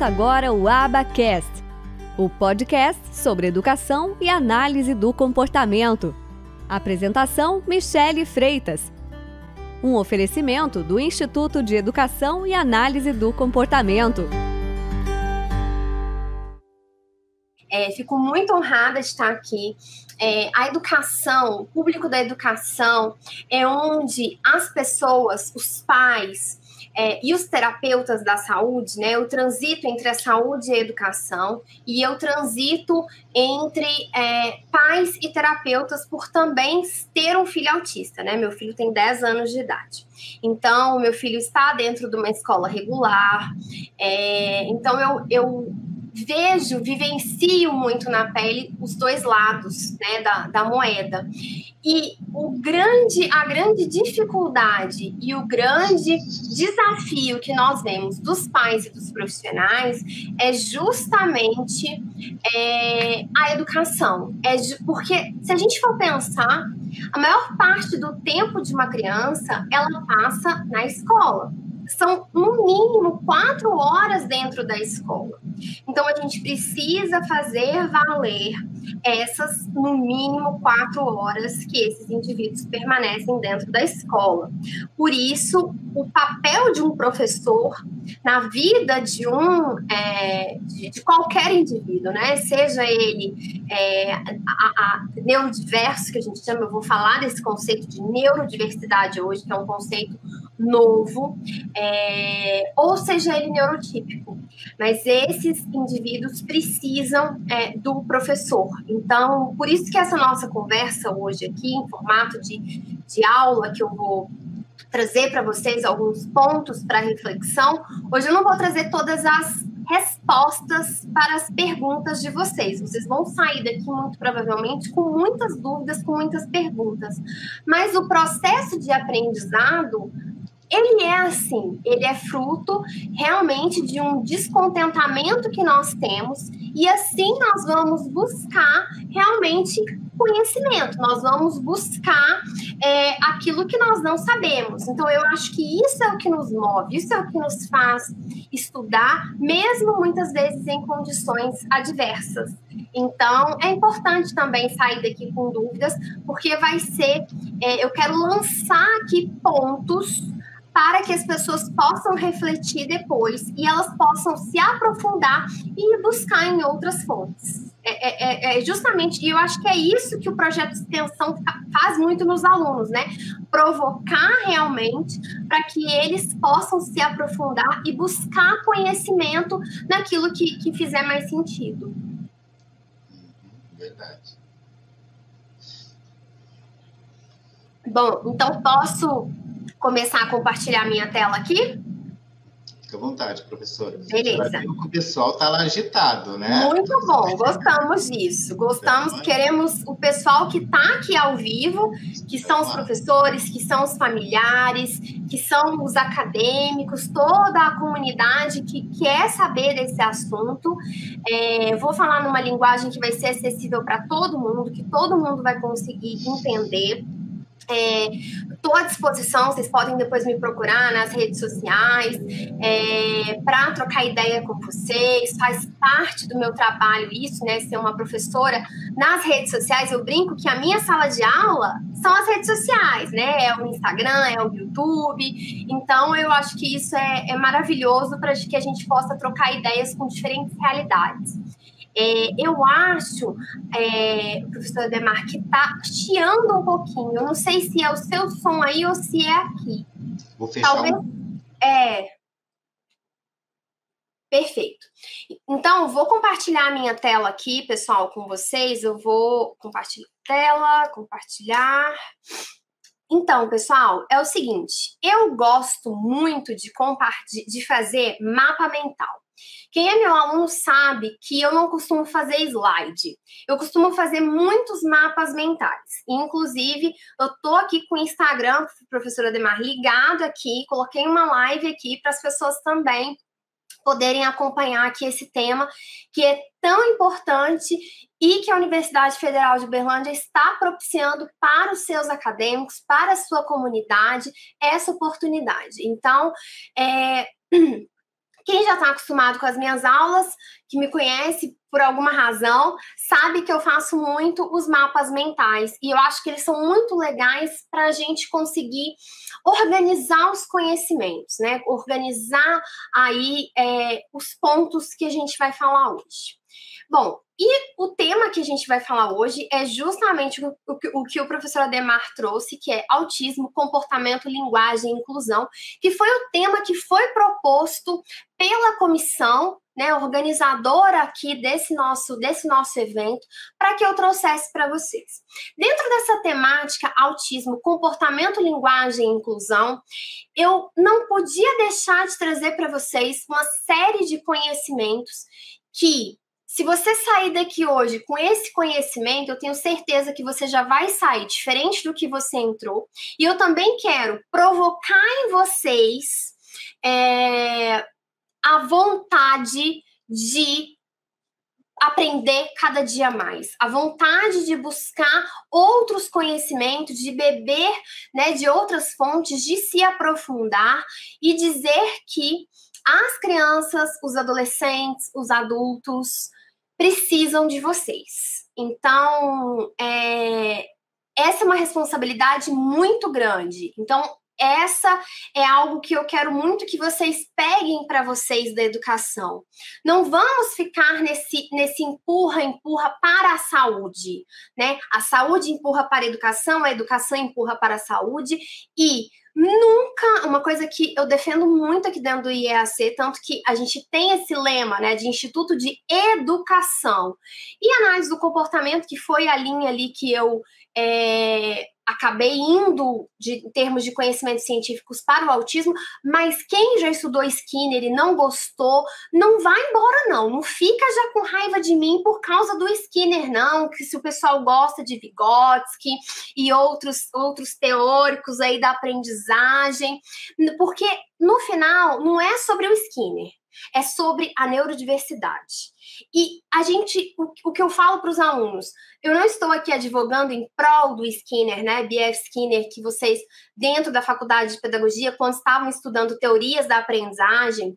Começa agora o Abacast, o podcast sobre educação e análise do comportamento. Apresentação: Michele Freitas. Um oferecimento do Instituto de Educação e Análise do Comportamento. É, fico muito honrada de estar aqui. É, a educação, o público da educação, é onde as pessoas, os pais, é, e os terapeutas da saúde, né? Eu transito entre a saúde e a educação e eu transito entre é, pais e terapeutas por também ter um filho autista, né? Meu filho tem 10 anos de idade. Então, meu filho está dentro de uma escola regular. É, então, eu, eu vejo, vivencio muito na pele os dois lados né, da, da moeda. E o grande, a grande dificuldade e o grande desafio que nós vemos dos pais e dos profissionais é justamente é, a educação. É porque se a gente for pensar, a maior parte do tempo de uma criança ela passa na escola são no mínimo quatro horas dentro da escola. Então a gente precisa fazer valer essas no mínimo quatro horas que esses indivíduos permanecem dentro da escola. Por isso, o papel de um professor na vida de um é, de, de, qualquer indivíduo, né? Seja ele é, a, a neurodiverso que a gente chama, eu vou falar desse conceito de neurodiversidade hoje, que é um conceito novo, é, ou seja ele neurotípico. Mas esses indivíduos precisam é, do professor. Então, por isso que essa nossa conversa hoje aqui, em formato de, de aula, que eu vou trazer para vocês alguns pontos para reflexão. Hoje eu não vou trazer todas as respostas para as perguntas de vocês. Vocês vão sair daqui muito provavelmente com muitas dúvidas, com muitas perguntas. Mas o processo de aprendizado ele é assim, ele é fruto realmente de um descontentamento que nós temos, e assim nós vamos buscar realmente conhecimento, nós vamos buscar é, aquilo que nós não sabemos. Então, eu acho que isso é o que nos move, isso é o que nos faz estudar, mesmo muitas vezes em condições adversas. Então, é importante também sair daqui com dúvidas, porque vai ser, é, eu quero lançar aqui pontos para que as pessoas possam refletir depois e elas possam se aprofundar e buscar em outras fontes. É, é, é, é justamente, e eu acho que é isso que o projeto de extensão faz muito nos alunos, né? Provocar realmente para que eles possam se aprofundar e buscar conhecimento naquilo que, que fizer mais sentido. Verdade. Bom, então posso começar a compartilhar minha tela aqui? Fique à vontade, professora. Beleza. O pessoal está lá agitado, né? Muito bom, gostamos disso. Gostamos, então, queremos o pessoal que está aqui ao vivo, que são os professores, que são os familiares, que são os acadêmicos, toda a comunidade que quer saber desse assunto. É, vou falar numa linguagem que vai ser acessível para todo mundo, que todo mundo vai conseguir entender. Estou é, à disposição, vocês podem depois me procurar nas redes sociais é, para trocar ideia com vocês. Faz parte do meu trabalho isso, né? Ser uma professora nas redes sociais. Eu brinco que a minha sala de aula são as redes sociais, né? É o Instagram, é o YouTube. Então, eu acho que isso é, é maravilhoso para que a gente possa trocar ideias com diferentes realidades. É, eu acho, é, professor Demar, que está chiando um pouquinho. Eu não sei se é o seu som aí ou se é aqui. Vou fechar. Talvez, É. Perfeito. Então, vou compartilhar a minha tela aqui, pessoal, com vocês. Eu vou compartilhar a tela, compartilhar. Então, pessoal, é o seguinte: eu gosto muito de, de fazer mapa mental. Quem é meu aluno sabe que eu não costumo fazer slide. Eu costumo fazer muitos mapas mentais. Inclusive, eu tô aqui com o Instagram, professora Demar, ligado aqui, coloquei uma live aqui para as pessoas também poderem acompanhar aqui esse tema que é tão importante e que a Universidade Federal de Uberlândia está propiciando para os seus acadêmicos, para a sua comunidade, essa oportunidade. Então, é, Quem já está acostumado com as minhas aulas, que me conhece por alguma razão, sabe que eu faço muito os mapas mentais. E eu acho que eles são muito legais para a gente conseguir organizar os conhecimentos, né? Organizar aí é, os pontos que a gente vai falar hoje. Bom, e o tema que a gente vai falar hoje é justamente o, o, o, que o professor Ademar trouxe, que é autismo, comportamento, linguagem e inclusão, que foi o tema que foi proposto pela comissão né, organizadora aqui desse nosso, desse nosso evento, para que eu trouxesse para vocês. Dentro dessa temática autismo, comportamento, linguagem e inclusão, eu não podia deixar de trazer para vocês uma série de conhecimentos que se você sair daqui hoje com esse conhecimento, eu tenho certeza que você já vai sair diferente do que você entrou. E eu também quero provocar em vocês é, a vontade de aprender cada dia mais, a vontade de buscar outros conhecimentos, de beber né, de outras fontes, de se aprofundar e dizer que as crianças, os adolescentes, os adultos, precisam de vocês. Então, é, essa é uma responsabilidade muito grande. Então, essa é algo que eu quero muito que vocês peguem para vocês da educação. Não vamos ficar nesse, nesse empurra, empurra para a saúde, né? A saúde empurra para a educação, a educação empurra para a saúde e nunca, uma coisa que eu defendo muito aqui dentro do IEAC, tanto que a gente tem esse lema, né, de Instituto de Educação e análise do comportamento, que foi a linha ali que eu é, acabei indo de, em termos de conhecimentos científicos para o autismo, mas quem já estudou Skinner e não gostou, não vai embora não, não fica já com raiva de mim por causa do Skinner não, que se o pessoal gosta de Vygotsky e outros outros teóricos aí da aprendizagem, porque no final não é sobre o Skinner, é sobre a neurodiversidade. E a gente, o, o que eu falo para os alunos, eu não estou aqui advogando em prol do Skinner, né, B.F. Skinner, que vocês, dentro da faculdade de pedagogia, quando estavam estudando teorias da aprendizagem,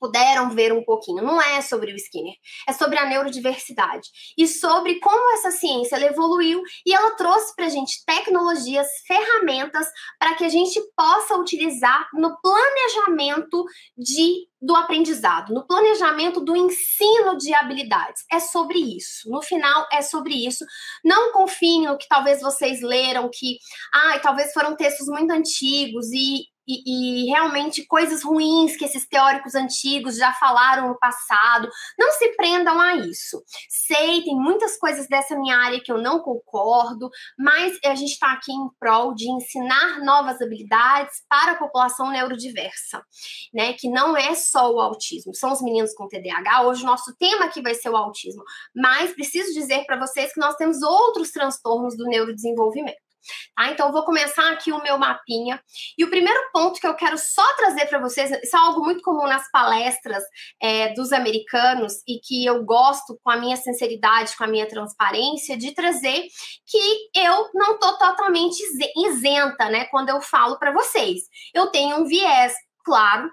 puderam ver um pouquinho. Não é sobre o Skinner, é sobre a neurodiversidade e sobre como essa ciência evoluiu e ela trouxe para a gente tecnologias, ferramentas para que a gente possa utilizar no planejamento de do aprendizado, no planejamento do ensino de habilidades. É sobre isso. No final, é sobre isso. Não confiem no que talvez vocês leram, que ah, talvez foram textos muito antigos e e, e, realmente coisas ruins que esses teóricos antigos já falaram no passado. Não se prendam a isso. Sei, tem muitas coisas dessa minha área que eu não concordo, mas a gente está aqui em prol de ensinar novas habilidades para a população neurodiversa, né? Que não é só o autismo, são os meninos com TDAH. Hoje o nosso tema aqui vai ser o autismo, mas preciso dizer para vocês que nós temos outros transtornos do neurodesenvolvimento. Tá? Então, eu vou começar aqui o meu mapinha. E o primeiro ponto que eu quero só trazer para vocês, isso é algo muito comum nas palestras é, dos americanos e que eu gosto, com a minha sinceridade, com a minha transparência, de trazer que eu não estou totalmente isenta, né, quando eu falo para vocês. Eu tenho um viés, claro,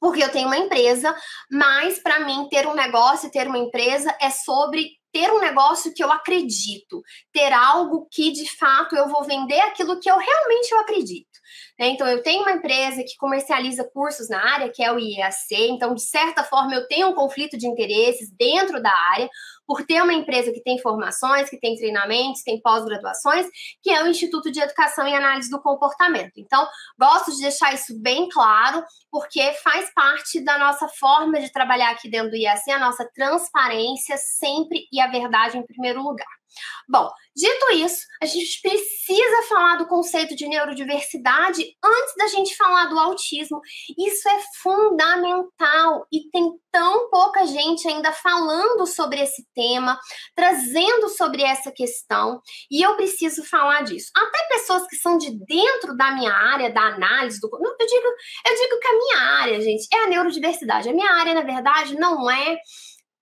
porque eu tenho uma empresa, mas para mim ter um negócio, ter uma empresa é sobre ter um negócio que eu acredito, ter algo que de fato eu vou vender aquilo que eu realmente eu acredito. Né? Então, eu tenho uma empresa que comercializa cursos na área, que é o IEAC, então, de certa forma, eu tenho um conflito de interesses dentro da área, por ter uma empresa que tem formações, que tem treinamentos, tem pós-graduações, que é o Instituto de Educação e Análise do Comportamento. Então, gosto de deixar isso bem claro, porque faz parte da nossa forma de trabalhar aqui dentro do IAC, a nossa transparência sempre e a verdade em primeiro lugar. Bom, dito isso, a gente precisa falar do conceito de neurodiversidade antes da gente falar do autismo. Isso é fundamental e tem tão pouca gente ainda falando sobre esse tema, trazendo sobre essa questão, e eu preciso falar disso. Até pessoas que são de dentro da minha área, da análise do. Eu digo, eu digo que a minha área, gente, é a neurodiversidade. A minha área, na verdade, não é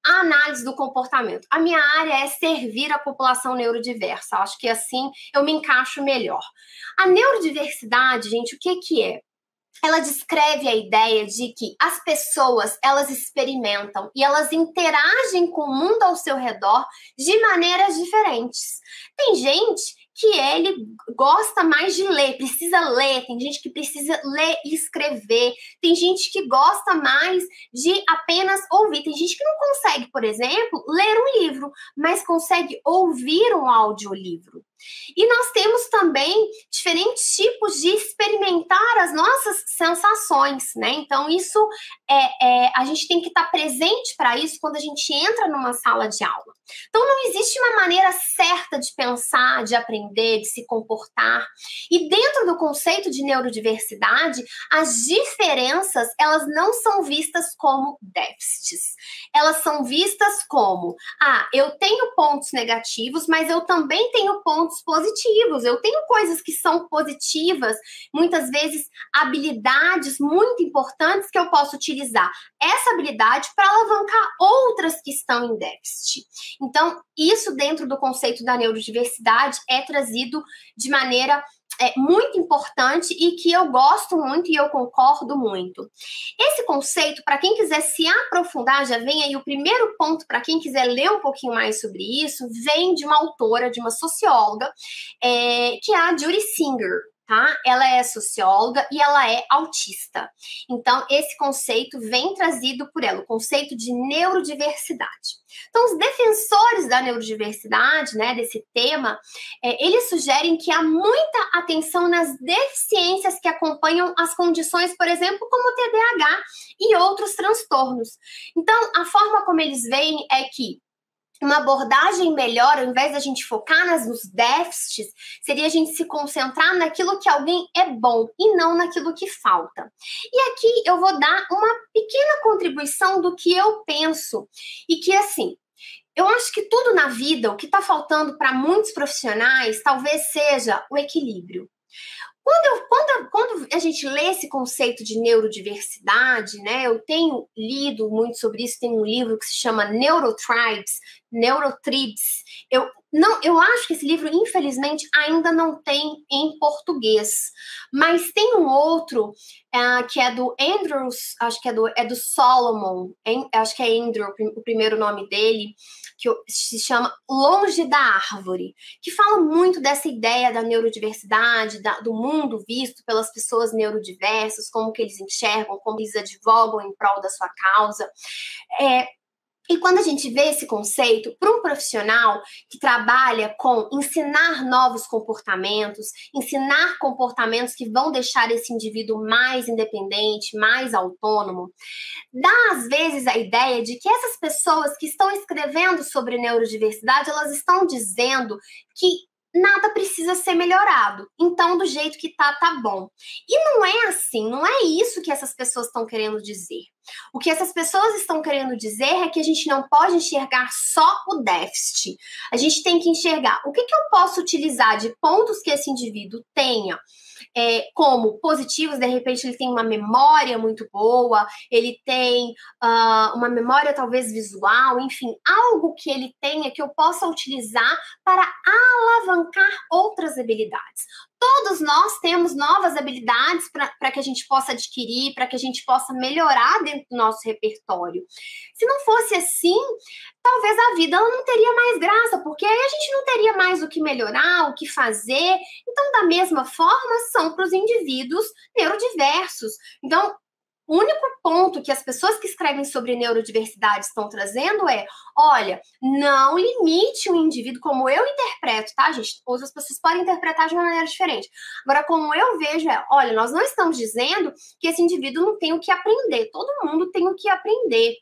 a análise do comportamento. A minha área é servir a população neurodiversa. Acho que assim eu me encaixo melhor. A neurodiversidade, gente, o que, que é? ela descreve a ideia de que as pessoas elas experimentam e elas interagem com o mundo ao seu redor de maneiras diferentes. Tem gente que ele gosta mais de ler, precisa ler, tem gente que precisa ler e escrever, tem gente que gosta mais de apenas ouvir, tem gente que não consegue, por exemplo, ler um livro, mas consegue ouvir um audiolivro. E nós temos também diferentes tipos de experimentar as nossas sensações, né? Então, isso é, é a gente tem que estar presente para isso quando a gente entra numa sala de aula. Então, não existe uma maneira certa de pensar, de aprender, de se comportar. E dentro do conceito de neurodiversidade, as diferenças elas não são vistas como déficits. Elas são vistas como, ah, eu tenho pontos negativos, mas eu também tenho pontos pontos positivos. Eu tenho coisas que são positivas, muitas vezes habilidades muito importantes que eu posso utilizar essa habilidade para alavancar outras que estão em déficit. Então, isso dentro do conceito da neurodiversidade é trazido de maneira é, muito importante e que eu gosto muito e eu concordo muito. Esse conceito, para quem quiser se aprofundar, já vem aí o primeiro ponto para quem quiser ler um pouquinho mais sobre isso, vem de uma autora, de uma socióloga, é, que é a Judy Singer tá? Ela é socióloga e ela é autista. Então, esse conceito vem trazido por ela, o conceito de neurodiversidade. Então, os defensores da neurodiversidade, né, desse tema, é, eles sugerem que há muita atenção nas deficiências que acompanham as condições, por exemplo, como o TDAH e outros transtornos. Então, a forma como eles veem é que uma abordagem melhor, ao invés da gente focar nas, nos déficits, seria a gente se concentrar naquilo que alguém é bom e não naquilo que falta. E aqui eu vou dar uma pequena contribuição do que eu penso e que assim. Eu acho que tudo na vida, o que está faltando para muitos profissionais, talvez seja o equilíbrio. Quando, eu, quando, quando a gente lê esse conceito de neurodiversidade, né, eu tenho lido muito sobre isso, tem um livro que se chama Neurotribes, Neurotribes. Eu não, eu acho que esse livro, infelizmente, ainda não tem em português, mas tem um outro uh, que é do Andrews, acho que é do, é do Solomon, acho que é Andrew, o primeiro nome dele, que se chama Longe da Árvore, que fala muito dessa ideia da neurodiversidade, da, do mundo visto pelas pessoas neurodiversas, como que eles enxergam, como eles advogam em prol da sua causa. É, e quando a gente vê esse conceito para um profissional que trabalha com ensinar novos comportamentos, ensinar comportamentos que vão deixar esse indivíduo mais independente, mais autônomo, dá às vezes a ideia de que essas pessoas que estão escrevendo sobre neurodiversidade, elas estão dizendo que nada precisa ser melhorado. Então, do jeito que tá, tá bom. E não é assim, não é isso que essas pessoas estão querendo dizer. O que essas pessoas estão querendo dizer é que a gente não pode enxergar só o déficit. A gente tem que enxergar o que, que eu posso utilizar de pontos que esse indivíduo tenha é, como positivos, de repente ele tem uma memória muito boa, ele tem uh, uma memória talvez visual, enfim, algo que ele tenha que eu possa utilizar para alavancar outras habilidades. Todos nós temos novas habilidades para que a gente possa adquirir, para que a gente possa melhorar dentro do nosso repertório. Se não fosse assim, talvez a vida ela não teria mais graça, porque aí a gente não teria mais o que melhorar, o que fazer. Então, da mesma forma, são para os indivíduos neurodiversos. Então, o único ponto que as pessoas que escrevem sobre neurodiversidade estão trazendo é: olha, não limite o indivíduo como eu interpreto, tá, gente? Outras pessoas podem interpretar de uma maneira diferente. Agora, como eu vejo, é: olha, nós não estamos dizendo que esse indivíduo não tem o que aprender, todo mundo tem o que aprender.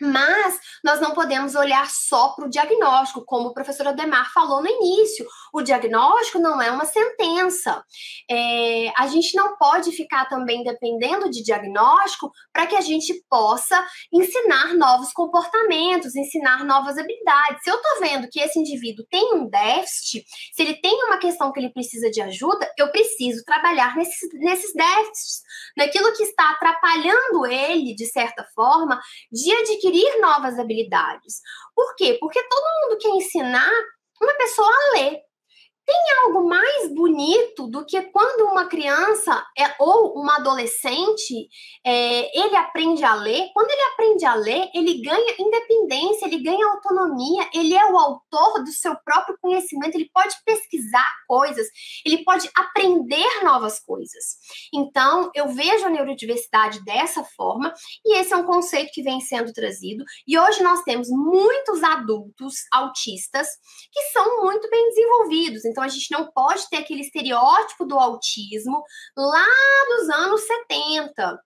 Mas nós não podemos olhar só para o diagnóstico, como o professor Ademar falou no início. O diagnóstico não é uma sentença. É, a gente não pode ficar também dependendo de diagnóstico para que a gente possa ensinar novos comportamentos, ensinar novas habilidades. Se eu estou vendo que esse indivíduo tem um déficit, se ele tem uma questão que ele precisa de ajuda, eu preciso trabalhar nesses, nesses déficits, naquilo que está atrapalhando ele, de certa forma, de adquirir adquirir novas habilidades. Por quê? Porque todo mundo quer ensinar uma pessoa a ler. Tem algo mais bonito do que quando uma criança é, ou uma adolescente é, ele aprende a ler? Quando ele aprende a ler, ele ganha independência, ele ganha autonomia, ele é o autor do seu próprio conhecimento, ele pode pesquisar coisas, ele pode aprender novas coisas. Então, eu vejo a neurodiversidade dessa forma e esse é um conceito que vem sendo trazido. E hoje nós temos muitos adultos autistas que são muito bem desenvolvidos. Então, a gente não pode ter aquele estereótipo do autismo lá dos anos 70.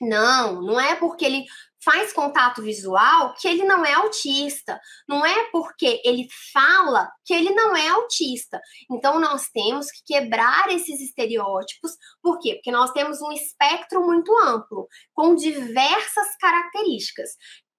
Não, não é porque ele faz contato visual que ele não é autista. Não é porque ele fala que ele não é autista. Então nós temos que quebrar esses estereótipos. Por quê? Porque nós temos um espectro muito amplo, com diversas características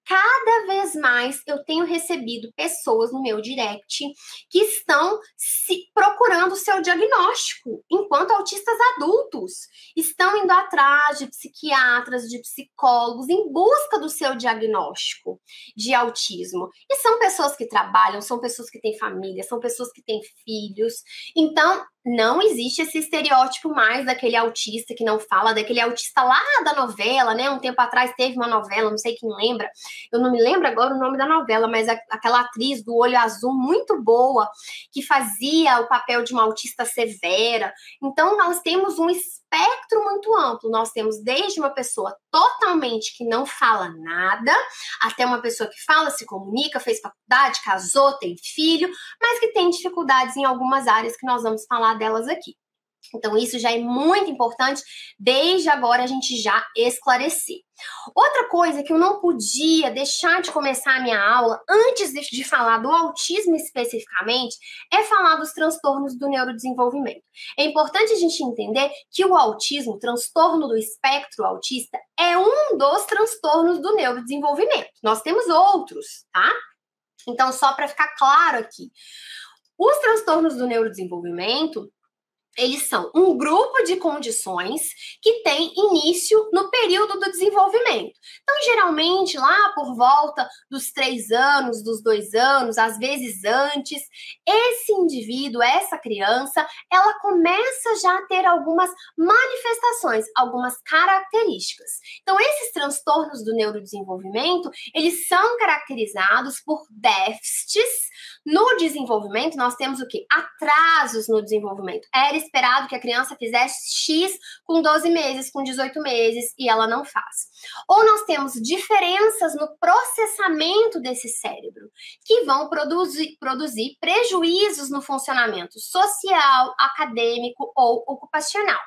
cada vez mais eu tenho recebido pessoas no meu direct que estão se procurando o seu diagnóstico enquanto autistas adultos. Estão indo atrás de psiquiatras, de psicólogos em busca do seu diagnóstico de autismo. E são pessoas que trabalham, são pessoas que têm família, são pessoas que têm filhos. Então, não existe esse estereótipo mais daquele autista que não fala, daquele autista lá da novela, né? Um tempo atrás teve uma novela, não sei quem lembra, eu não me lembro agora o nome da novela, mas aquela atriz do olho azul muito boa, que fazia o papel de uma autista severa. Então, nós temos um espectro muito amplo. Nós temos desde uma pessoa totalmente que não fala nada, até uma pessoa que fala, se comunica, fez faculdade, casou, tem filho, mas que tem dificuldades em algumas áreas que nós vamos falar delas aqui. Então, isso já é muito importante, desde agora a gente já esclarecer. Outra coisa que eu não podia deixar de começar a minha aula, antes de, falar do autismo especificamente, é falar dos transtornos do neurodesenvolvimento. É importante a gente entender que o autismo, o transtorno do espectro autista, é um dos transtornos do neurodesenvolvimento. Nós temos outros, tá? Então, só para ficar claro aqui. Os transtornos do neurodesenvolvimento, eles são um grupo de condições que tem início no período do desenvolvimento. Então, geralmente, lá por volta dos três anos, dos dois anos, às vezes antes, esse indivíduo, essa criança, ela começa já a ter algumas manifestações, algumas características. Então, esses transtornos do neurodesenvolvimento, eles são caracterizados por déficits no desenvolvimento. Nós temos o que? Atrasos no desenvolvimento. Era esperado que a criança fizesse X com 12 meses, com 18 meses, e ela não faz. Ou nós temos diferenças no processamento desse cérebro, que vão produzir, produzir prejuízos no funcionamento social, acadêmico ou ocupacional.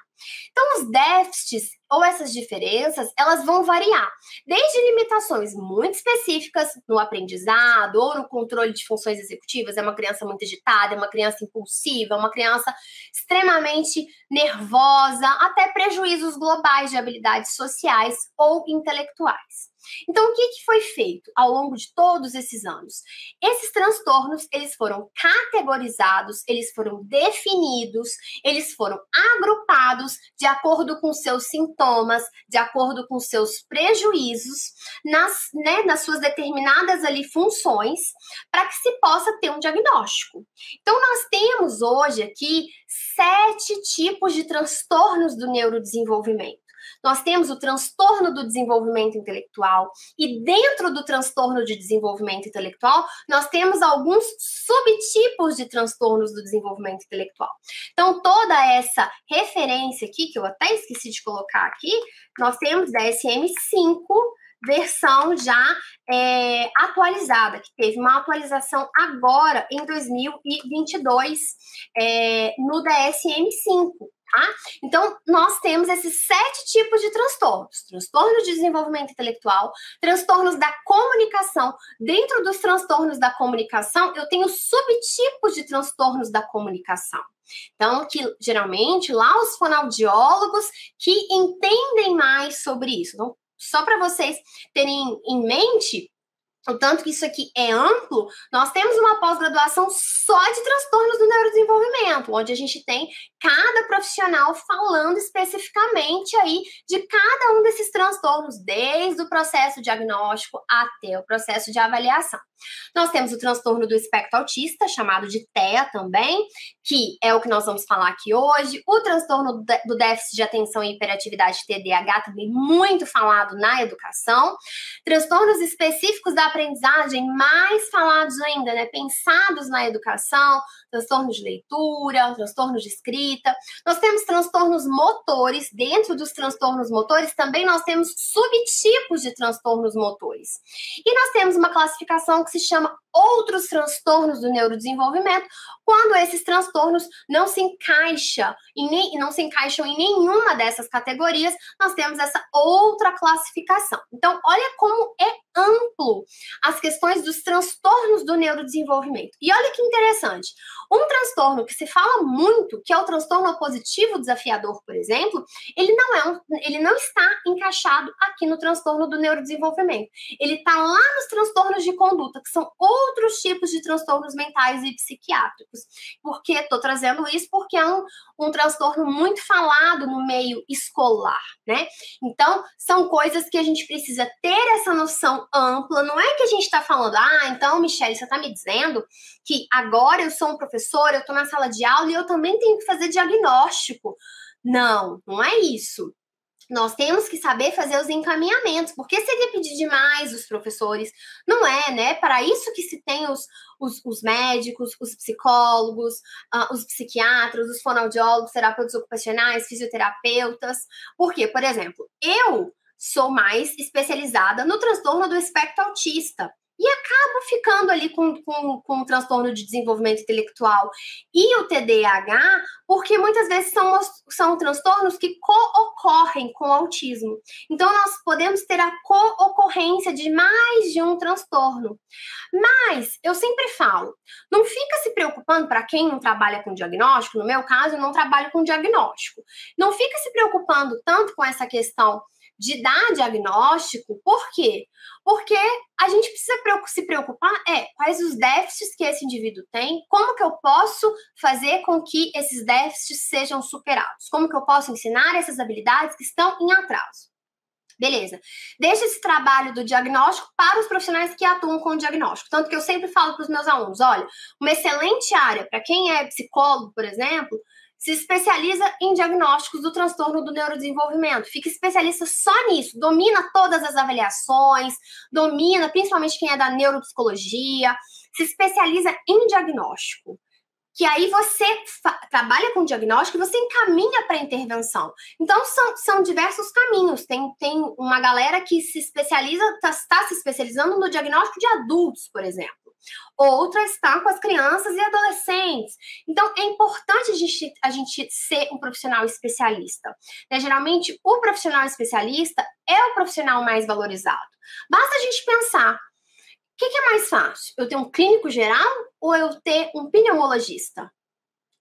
Então, os déficits ou essas diferenças, elas vão variar, desde limitações muito específicas no aprendizado ou no controle de funções executivas, é uma criança muito agitada, é uma criança impulsiva, é uma criança extremamente nervosa, até prejuízos globais de habilidades sociais ou intelectuais. Então, o que, que foi feito ao longo de todos esses anos? Esses transtornos, eles foram categorizados, eles foram definidos, eles foram agrupados de acordo com seus sintomas, de acordo com seus prejuízos, nas, né, nas suas determinadas ali funções, para que se possa ter um diagnóstico. Então, nós temos hoje aqui sete tipos de transtornos do neurodesenvolvimento nós temos o transtorno do desenvolvimento intelectual, e dentro do transtorno de desenvolvimento intelectual, nós temos alguns subtipos de transtornos do desenvolvimento intelectual. Então, toda essa referência aqui, que eu até esqueci de colocar aqui, nós temos DSM-5 versão já é, atualizada, que teve uma atualização agora em 2022 é, no DSM-5. Tá? Então, nós temos esses sete tipos de transtornos: transtorno de desenvolvimento intelectual, transtornos da comunicação. Dentro dos transtornos da comunicação, eu tenho subtipos de transtornos da comunicação. Então, que geralmente lá os fonoaudiólogos que entendem mais sobre isso. Então, só para vocês terem em mente, o tanto que isso aqui é amplo, nós temos uma pós-graduação só de transtornos do neurodesenvolvimento, onde a gente tem cada profissional falando especificamente aí de cada um desses transtornos, desde o processo diagnóstico até o processo de avaliação. Nós temos o transtorno do espectro autista, chamado de TEA também, que é o que nós vamos falar aqui hoje. O transtorno do déficit de atenção e hiperatividade TDAH, também muito falado na educação. Transtornos específicos da aprendizagem, mais falados ainda, né? Pensados na educação, transtornos de leitura, transtornos de escrita. Nós temos transtornos motores. Dentro dos transtornos motores, também nós temos subtipos de transtornos motores. E nós temos uma classificação que se chama outros transtornos do neurodesenvolvimento, quando esses transtornos não se encaixa em nem, não se encaixam em nenhuma dessas categorias, nós temos essa outra classificação. Então, olha como é amplo as questões dos transtornos do neurodesenvolvimento. E olha que interessante. Um transtorno que se fala muito, que é o transtorno opositivo desafiador, por exemplo, ele não é um, ele não está encaixado aqui no transtorno do neurodesenvolvimento. Ele está lá nos transtornos de conduta, que são outros tipos de transtornos mentais e psiquiátricos. Por que estou trazendo isso? Porque é um, um transtorno muito falado no meio escolar, né? Então, são coisas que a gente precisa ter essa noção ampla. Não é que a gente está falando, ah, então, Michelle, você está me dizendo que agora eu sou um professor, eu estou na sala de aula e eu também tenho que fazer diagnóstico. Não, não é isso. Nós temos que saber fazer os encaminhamentos, porque seria pedir demais os professores. Não é, né? Para isso que se tem os, os, os médicos, os psicólogos, uh, os psiquiatras, os fonoaudiólogos, terapeutas ocupacionais, fisioterapeutas. Porque, por exemplo, eu sou mais especializada no transtorno do espectro autista e acabo ficando ali com, com, com transtorno de desenvolvimento intelectual e o TDAH, porque muitas vezes são, são transtornos que co-ocorrem com o autismo. Então, nós podemos ter a co-ocorrência de mais de um transtorno. Mas, eu sempre falo, não fica se preocupando para quem não trabalha com diagnóstico, no meu caso, eu não trabalho com diagnóstico. Não fica se preocupando tanto com essa questão de dar diagnóstico, por quê? Porque a gente precisa se preocupar é quais os déficits que esse indivíduo tem, como que eu posso fazer com que esses déficits sejam superados, como que eu posso ensinar essas habilidades que estão em atraso. Beleza. Deixa esse trabalho do diagnóstico para os profissionais que atuam com o diagnóstico. Tanto que eu sempre falo para os meus alunos: olha, uma excelente área para quem é psicólogo, por exemplo, se especializa em diagnósticos do transtorno do neurodesenvolvimento, fica especialista só nisso, domina todas as avaliações, domina, principalmente quem é da neuropsicologia, se especializa em diagnóstico. Que aí você trabalha com diagnóstico e você encaminha para intervenção. Então, são, são diversos caminhos. Tem, tem uma galera que se especializa, está tá se especializando no diagnóstico de adultos, por exemplo outra está com as crianças e adolescentes. Então, é importante a gente, a gente ser um profissional especialista. Né? Geralmente, o profissional especialista é o profissional mais valorizado. Basta a gente pensar: o que, que é mais fácil? Eu ter um clínico geral ou eu ter um pneumologista?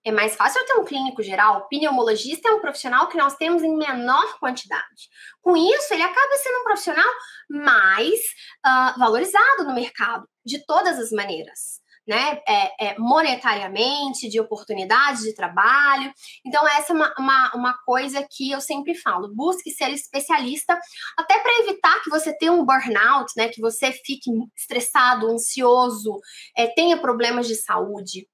É mais fácil eu ter um clínico geral. Pneumologista é um profissional que nós temos em menor quantidade. Com isso, ele acaba sendo um profissional mais uh, valorizado no mercado, de todas as maneiras. Né, é, é, monetariamente, de oportunidades de trabalho. Então, essa é uma, uma, uma, coisa que eu sempre falo: busque ser especialista, até para evitar que você tenha um burnout, né, que você fique estressado, ansioso, é, tenha problemas de saúde.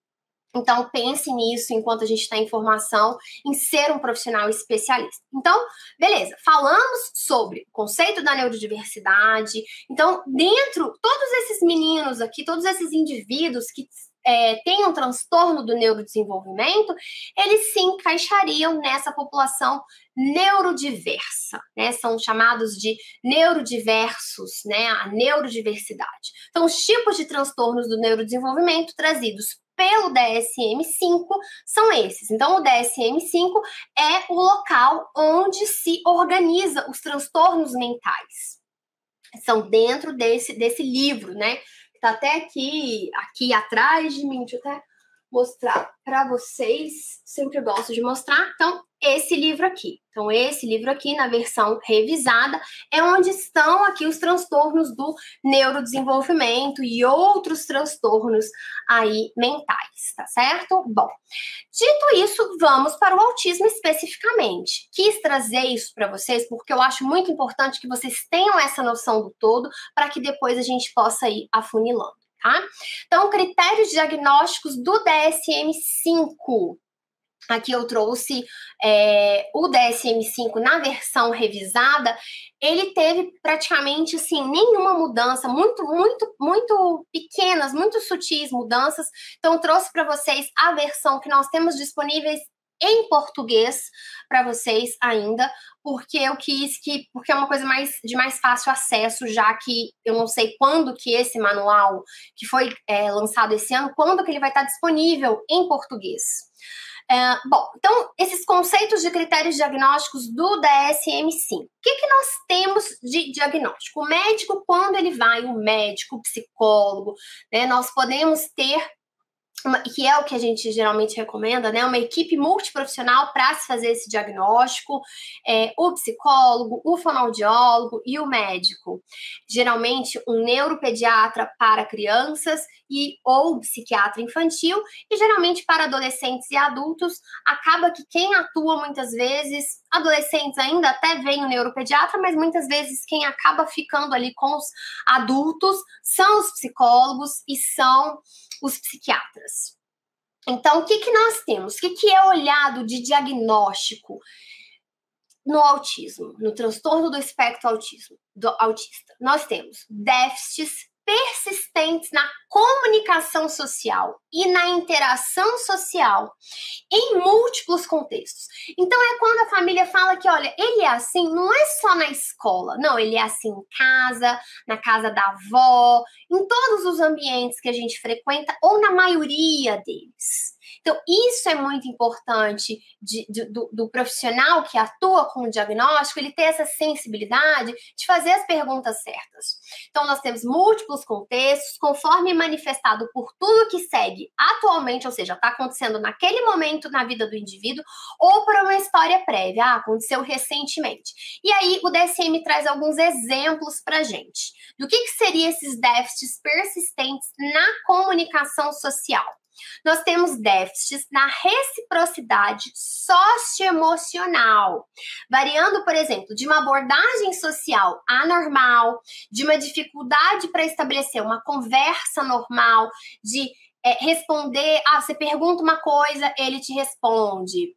Então, pense nisso enquanto a gente está em formação, em ser um profissional especialista. Então, beleza, falamos sobre o conceito da neurodiversidade. Então, dentro, todos esses meninos aqui, todos esses indivíduos que é, têm um transtorno do neurodesenvolvimento, eles se encaixariam nessa população neurodiversa, né? São chamados de neurodiversos, né? A neurodiversidade. Então, os tipos de transtornos do neurodesenvolvimento trazidos pelo DSM-5 são esses. Então, o DSM-5 é o local onde se organiza os transtornos mentais. São dentro desse, desse livro, né? Está até aqui, aqui atrás de mim, deixa eu até mostrar para vocês, sempre gosto de mostrar. Então, esse livro aqui. Então, esse livro aqui, na versão revisada, é onde estão aqui os transtornos do neurodesenvolvimento e outros transtornos aí mentais, tá certo? Bom, dito isso, vamos para o autismo especificamente. Quis trazer isso para vocês porque eu acho muito importante que vocês tenham essa noção do todo para que depois a gente possa ir afunilando. Tá? Então, critérios diagnósticos do DSM-5. Aqui eu trouxe é, o DSM-5 na versão revisada, ele teve praticamente assim nenhuma mudança, muito, muito, muito pequenas, muito sutis mudanças. Então, trouxe para vocês a versão que nós temos disponíveis em português para vocês ainda, porque eu quis que, porque é uma coisa mais de mais fácil acesso, já que eu não sei quando que esse manual que foi é, lançado esse ano, quando que ele vai estar disponível em português. É, bom, então, esses conceitos de critérios diagnósticos do DSM-5. O que, que nós temos de diagnóstico? O médico, quando ele vai, o médico, o psicólogo, né, nós podemos ter uma, que é o que a gente geralmente recomenda, né? Uma equipe multiprofissional para se fazer esse diagnóstico, é, o psicólogo, o fonoaudiólogo e o médico. Geralmente, um neuropediatra para crianças e ou psiquiatra infantil, e geralmente para adolescentes e adultos, acaba que quem atua muitas vezes, adolescentes ainda até vem o neuropediatra, mas muitas vezes quem acaba ficando ali com os adultos são os psicólogos e são os psiquiatras. Então, o que, que nós temos? O que, que é olhado de diagnóstico no autismo, no transtorno do espectro autismo, do autista? Nós temos déficits persistentes na comunicação social e na interação social em múltiplos contextos. Então é quando a família fala que, olha, ele é assim, não é só na escola, não, ele é assim em casa, na casa da avó, em todos os ambientes que a gente frequenta ou na maioria deles. Então, isso é muito importante de, de, do, do, profissional que atua com o diagnóstico, ele ter essa sensibilidade de fazer as perguntas certas. Então, nós temos múltiplos contextos, conforme manifestado por tudo que segue atualmente, ou seja, está acontecendo naquele momento na vida do indivíduo, ou por uma história prévia, ah, aconteceu recentemente. E aí, o DSM traz alguns exemplos para gente do que, que seriam esses déficits persistentes na comunicação social. Nós temos déficits na reciprocidade socioemocional, variando, por exemplo, de uma abordagem social anormal, de uma dificuldade para estabelecer uma conversa normal, de é, responder, ah, você pergunta uma coisa, ele te responde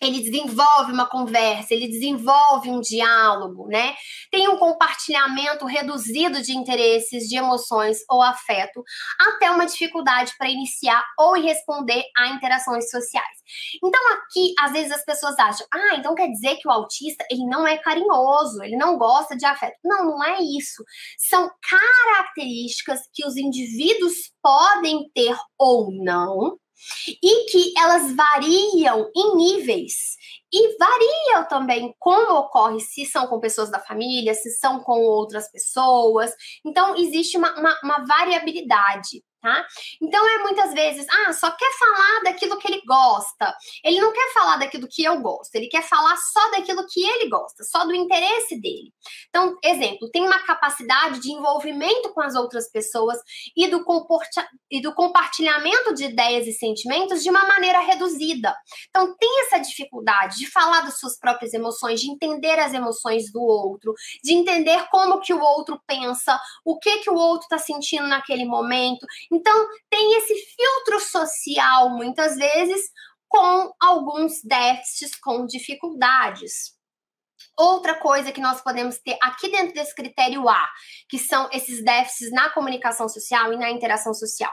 ele desenvolve uma conversa, ele desenvolve um diálogo, né? Tem um compartilhamento reduzido de interesses, de emoções ou afeto, até uma dificuldade para iniciar ou responder a interações sociais. Então aqui, às vezes as pessoas acham: "Ah, então quer dizer que o autista, ele não é carinhoso, ele não gosta de afeto". Não, não é isso. São características que os indivíduos podem ter ou não, e que elas variam em níveis e variam também como ocorre, se são com pessoas da família, se são com outras pessoas. Então, existe uma, uma, uma variabilidade tá? Então é muitas vezes, ah, só quer falar daquilo que ele gosta. Ele não quer falar daquilo que eu gosto, ele quer falar só daquilo que ele gosta, só do interesse dele. Então, exemplo, tem uma capacidade de envolvimento com as outras pessoas e do, e do compartilhamento de ideias e sentimentos de uma maneira reduzida. Então, tem essa dificuldade de falar das suas próprias emoções, de entender as emoções do outro, de entender como que o outro pensa, o que que o outro está sentindo naquele momento. Então, tem esse filtro social, muitas vezes, com alguns déficits, com dificuldades. Outra coisa que nós podemos ter aqui dentro desse critério A, que são esses déficits na comunicação social e na interação social.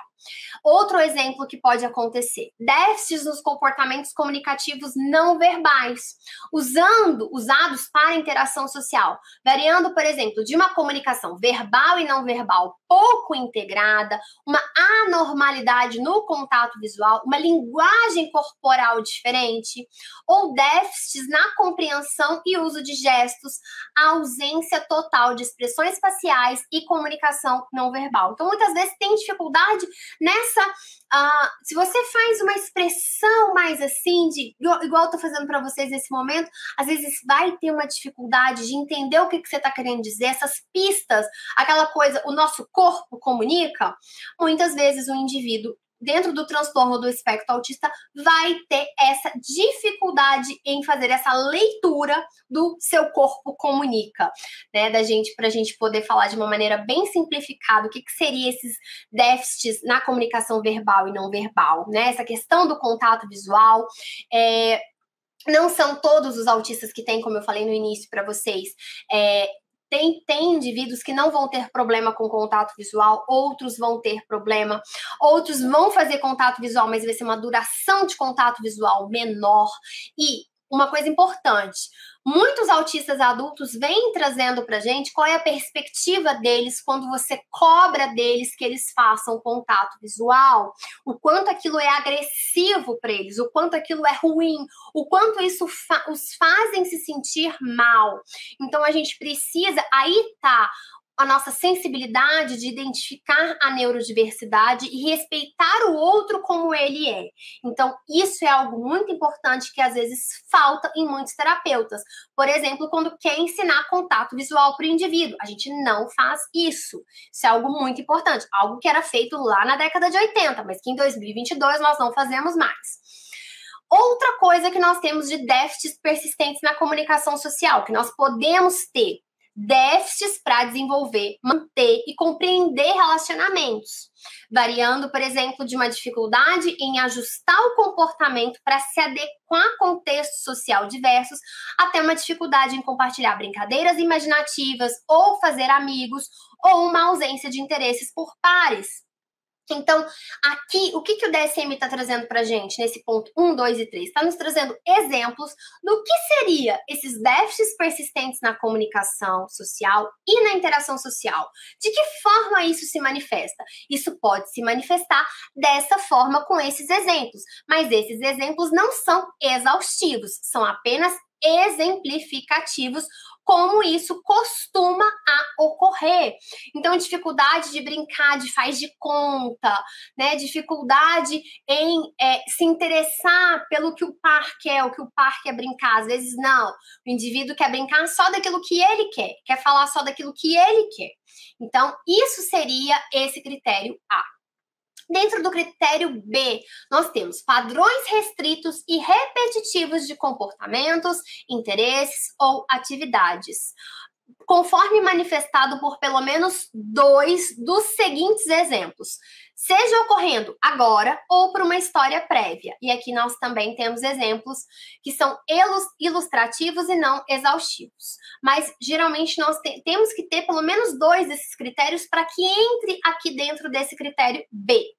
Outro exemplo que pode acontecer: déficits nos comportamentos comunicativos não verbais, usando usados para interação social, variando, por exemplo, de uma comunicação verbal e não verbal pouco integrada, uma anormalidade no contato visual, uma linguagem corporal diferente, ou déficits na compreensão e uso de gestos, ausência total de expressões faciais e comunicação não verbal. Então, muitas vezes tem dificuldade nessa. Uh, se você faz uma expressão mais assim, de igual eu tô fazendo para vocês nesse momento, às vezes vai ter uma dificuldade de entender o que, que você está querendo dizer, essas pistas, aquela coisa, o nosso corpo comunica. Muitas vezes o indivíduo dentro do transtorno do espectro autista vai ter essa dificuldade em fazer essa leitura do seu corpo comunica, né? Da gente para a gente poder falar de uma maneira bem simplificada o que, que seria esses déficits na comunicação verbal e não verbal, né? Essa questão do contato visual. É, não são todos os autistas que têm, como eu falei no início para vocês, é, tem, tem indivíduos que não vão ter problema com contato visual, outros vão ter problema, outros vão fazer contato visual, mas vai ser uma duração de contato visual menor. E uma coisa importante: muitos autistas adultos vêm trazendo para gente qual é a perspectiva deles quando você cobra deles que eles façam contato visual, o quanto aquilo é agressivo para eles, o quanto aquilo é ruim, o quanto isso fa os fazem se sentir mal. Então a gente precisa, aí tá a nossa sensibilidade de identificar a neurodiversidade e respeitar o outro como ele é. Então, isso é algo muito importante que às vezes falta em muitos terapeutas. Por exemplo, quando quer ensinar contato visual para o indivíduo, a gente não faz isso. Isso é algo muito importante, algo que era feito lá na década de 80, mas que em 2022 nós não fazemos mais. Outra coisa que nós temos de déficits persistentes na comunicação social, que nós podemos ter déficits para desenvolver, manter e compreender relacionamentos, variando, por exemplo, de uma dificuldade em ajustar o comportamento para se adequar a contextos social diversos, até uma dificuldade em compartilhar brincadeiras imaginativas ou fazer amigos, ou uma ausência de interesses por pares. Então, aqui, o que, que o DSM está trazendo para a gente nesse ponto 1, 2 e 3? Está nos trazendo exemplos do que seria esses déficits persistentes na comunicação social e na interação social. De que forma isso se manifesta? Isso pode se manifestar dessa forma com esses exemplos, mas esses exemplos não são exaustivos, são apenas exemplificativos como isso costuma a ocorrer. Então, dificuldade de brincar de faz de conta, né? Dificuldade em é, se interessar pelo que o par quer, o que o par quer brincar. Às vezes, não. O indivíduo quer brincar só daquilo que ele quer, quer falar só daquilo que ele quer. Então, isso seria esse critério A. Dentro do critério B, nós temos padrões restritos e repetitivos de comportamentos, interesses ou atividades, conforme manifestado por pelo menos dois dos seguintes exemplos, seja ocorrendo agora ou por uma história prévia. E aqui nós também temos exemplos que são ilustrativos e não exaustivos. Mas geralmente nós te temos que ter pelo menos dois desses critérios para que entre aqui dentro desse critério B.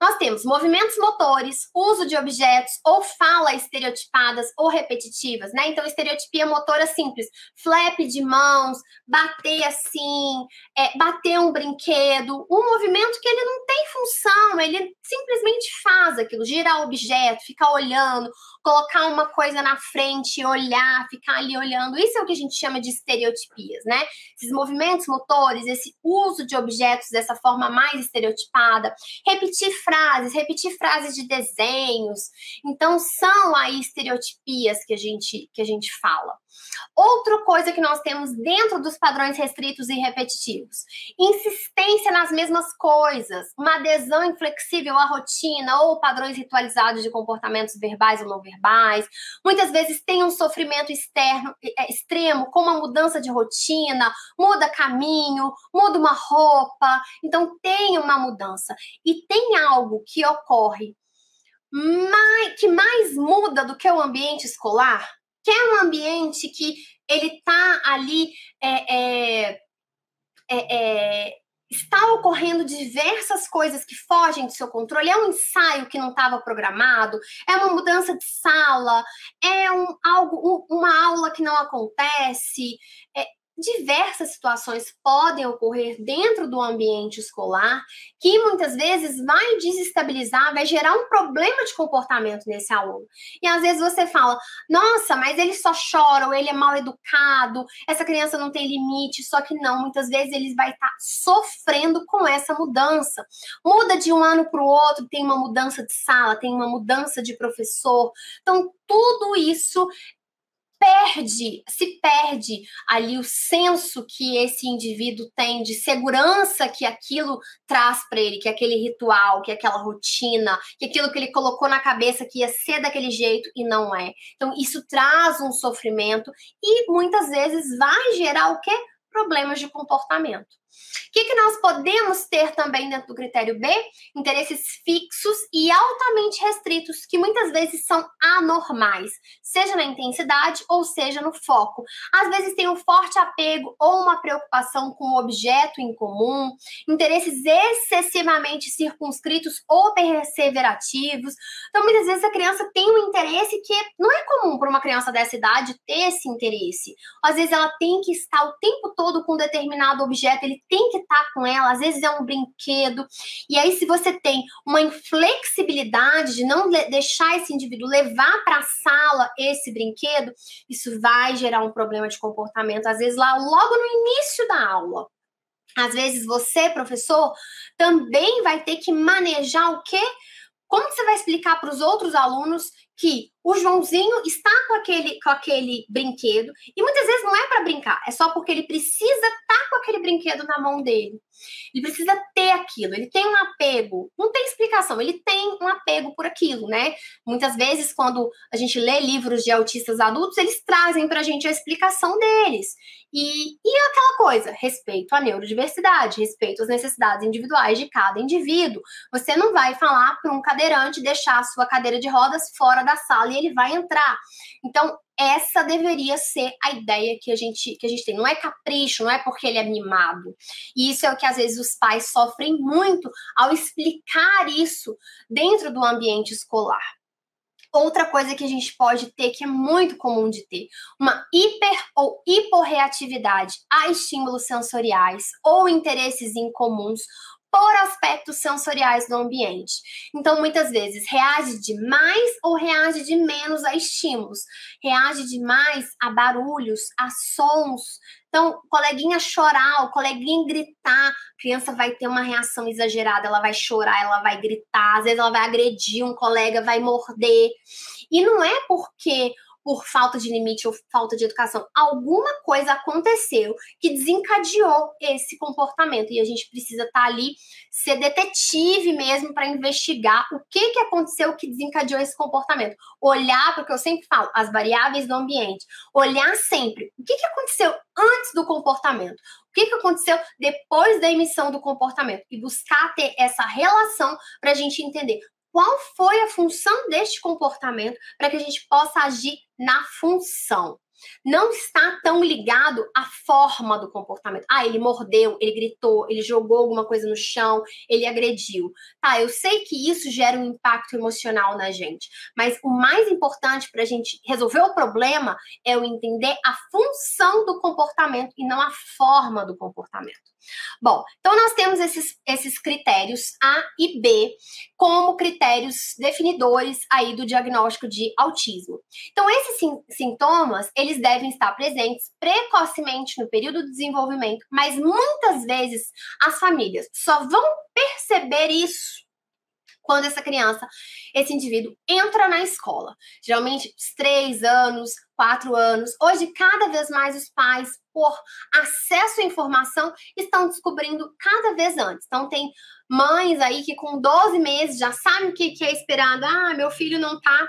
Nós temos movimentos motores, uso de objetos ou fala estereotipadas ou repetitivas, né? Então, estereotipia motora simples, flap de mãos, bater assim, é, bater um brinquedo, um movimento que ele não tem função, ele simplesmente faz aquilo, girar objeto, ficar olhando, colocar uma coisa na frente, olhar, ficar ali olhando. Isso é o que a gente chama de estereotipias, né? Esses movimentos motores, esse uso de objetos dessa forma mais estereotipada, repetir frases, repetir frases de desenhos. Então são aí estereotipias que a gente que a gente fala. Outra coisa que nós temos dentro dos padrões restritos e repetitivos: insistência nas mesmas coisas, uma adesão inflexível à rotina ou padrões ritualizados de comportamentos verbais ou não verbais. Muitas vezes tem um sofrimento externo é, extremo, como a mudança de rotina, muda caminho, muda uma roupa. Então tem uma mudança e tem algo que ocorre mais, que mais muda do que o ambiente escolar, que é um ambiente que ele tá ali é, é, é, é, está ocorrendo diversas coisas que fogem do seu controle. É um ensaio que não estava programado, é uma mudança de sala, é um, algo, um, uma aula que não acontece. É, diversas situações podem ocorrer dentro do ambiente escolar que muitas vezes vai desestabilizar, vai gerar um problema de comportamento nesse aluno. E às vezes você fala: "Nossa, mas ele só chora, ou ele é mal educado, essa criança não tem limite". Só que não, muitas vezes ele vai estar tá sofrendo com essa mudança. Muda de um ano para o outro, tem uma mudança de sala, tem uma mudança de professor. Então, tudo isso perde, se perde ali o senso que esse indivíduo tem de segurança que aquilo traz para ele, que aquele ritual, que aquela rotina, que aquilo que ele colocou na cabeça que ia ser daquele jeito e não é. Então isso traz um sofrimento e muitas vezes vai gerar o quê? Problemas de comportamento. O que, que nós podemos ter também dentro do critério B? Interesses fixos e altamente restritos, que muitas vezes são anormais, seja na intensidade ou seja no foco. Às vezes tem um forte apego ou uma preocupação com um objeto em comum, interesses excessivamente circunscritos ou perseverativos. Então, muitas vezes a criança tem um interesse que não é comum para uma criança dessa idade ter esse interesse. Às vezes ela tem que estar o tempo todo com um determinado objeto, ele tem que estar com ela, às vezes é um brinquedo. E aí, se você tem uma inflexibilidade de não deixar esse indivíduo levar para a sala esse brinquedo, isso vai gerar um problema de comportamento, às vezes lá logo no início da aula. Às vezes você, professor, também vai ter que manejar o quê? Como você vai explicar para os outros alunos que o Joãozinho está com aquele, com aquele brinquedo e muitas vezes não é para brincar, é só porque ele precisa estar tá com aquele brinquedo na mão dele. Ele precisa ter aquilo, ele tem um apego, não tem explicação, ele tem um apego por aquilo, né? Muitas vezes, quando a gente lê livros de autistas adultos, eles trazem para a gente a explicação deles. E, e aquela coisa, respeito à neurodiversidade, respeito às necessidades individuais de cada indivíduo. Você não vai falar para um cadeirante deixar a sua cadeira de rodas fora da sala e ele vai entrar. Então, essa deveria ser a ideia que a gente que a gente tem. Não é capricho, não é porque ele é mimado. E isso é o que às vezes os pais sofrem muito ao explicar isso dentro do ambiente escolar. Outra coisa que a gente pode ter, que é muito comum de ter, uma hiper ou hiporreatividade a estímulos sensoriais ou interesses incomuns por aspectos sensoriais do ambiente. Então, muitas vezes, reage demais ou reage de menos a estímulos. Reage demais a barulhos, a sons. Então, coleguinha chorar, o coleguinha gritar, a criança vai ter uma reação exagerada, ela vai chorar, ela vai gritar, às vezes ela vai agredir um colega, vai morder. E não é porque por falta de limite ou falta de educação. Alguma coisa aconteceu que desencadeou esse comportamento e a gente precisa estar tá ali, ser detetive mesmo para investigar o que, que aconteceu que desencadeou esse comportamento. Olhar, porque eu sempre falo, as variáveis do ambiente. Olhar sempre o que, que aconteceu antes do comportamento. O que, que aconteceu depois da emissão do comportamento? E buscar ter essa relação para a gente entender qual foi a função deste comportamento para que a gente possa agir na função. Não está tão ligado à forma do comportamento. Ah, ele mordeu, ele gritou, ele jogou alguma coisa no chão, ele agrediu. Tá, eu sei que isso gera um impacto emocional na gente, mas o mais importante para a gente resolver o problema é o entender a função do comportamento e não a forma do comportamento. Bom, então nós temos esses, esses critérios A e B como critérios definidores aí do diagnóstico de autismo. Então, esses sintomas, eles devem estar presentes precocemente no período do desenvolvimento, mas muitas vezes as famílias só vão perceber isso quando essa criança, esse indivíduo entra na escola. Geralmente, três anos, quatro anos. Hoje, cada vez mais os pais, por acesso à informação, estão descobrindo cada vez antes. Então, tem mães aí que com 12 meses já sabem o que é esperado. Ah, meu filho não tá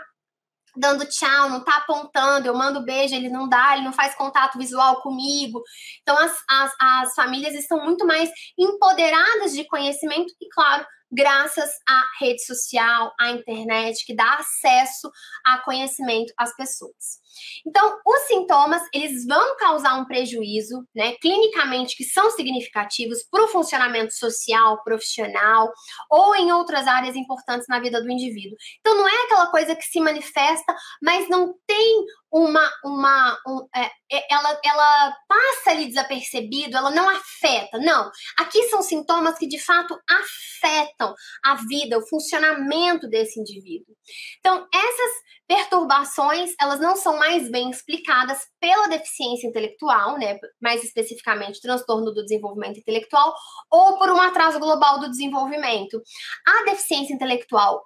dando tchau, não tá apontando, eu mando beijo, ele não dá, ele não faz contato visual comigo. Então, as, as, as famílias estão muito mais empoderadas de conhecimento e, claro, graças à rede social, à internet, que dá acesso a conhecimento às pessoas. Então, os sintomas, eles vão causar um prejuízo, né, clinicamente, que são significativos para o funcionamento social, profissional ou em outras áreas importantes na vida do indivíduo. Então, não é aquela coisa que se manifesta, mas não tem uma, uma um, é, é, ela, ela passa ali desapercebido, ela não afeta, não. Aqui são sintomas que de fato afetam a vida, o funcionamento desse indivíduo. Então, essas perturbações, elas não são mais bem explicadas pela deficiência intelectual, né, mais especificamente transtorno do desenvolvimento intelectual, ou por um atraso global do desenvolvimento. A deficiência intelectual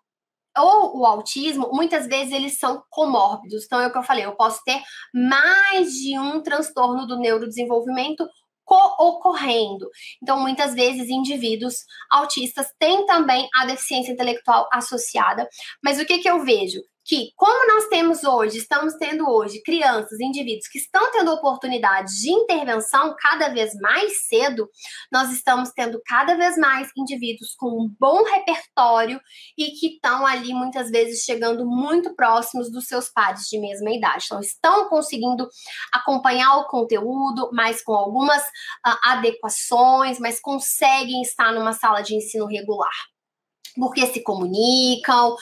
ou o autismo, muitas vezes eles são comórbidos. Então, é o que eu falei, eu posso ter mais de um transtorno do neurodesenvolvimento ocorrendo. Então, muitas vezes, indivíduos autistas têm também a deficiência intelectual associada. Mas o que, que eu vejo? Que, como nós temos hoje, estamos tendo hoje crianças, indivíduos que estão tendo oportunidade de intervenção cada vez mais cedo, nós estamos tendo cada vez mais indivíduos com um bom repertório e que estão ali muitas vezes chegando muito próximos dos seus pares de mesma idade. Então, estão conseguindo acompanhar o conteúdo, mas com algumas uh, adequações, mas conseguem estar numa sala de ensino regular porque se comunicam,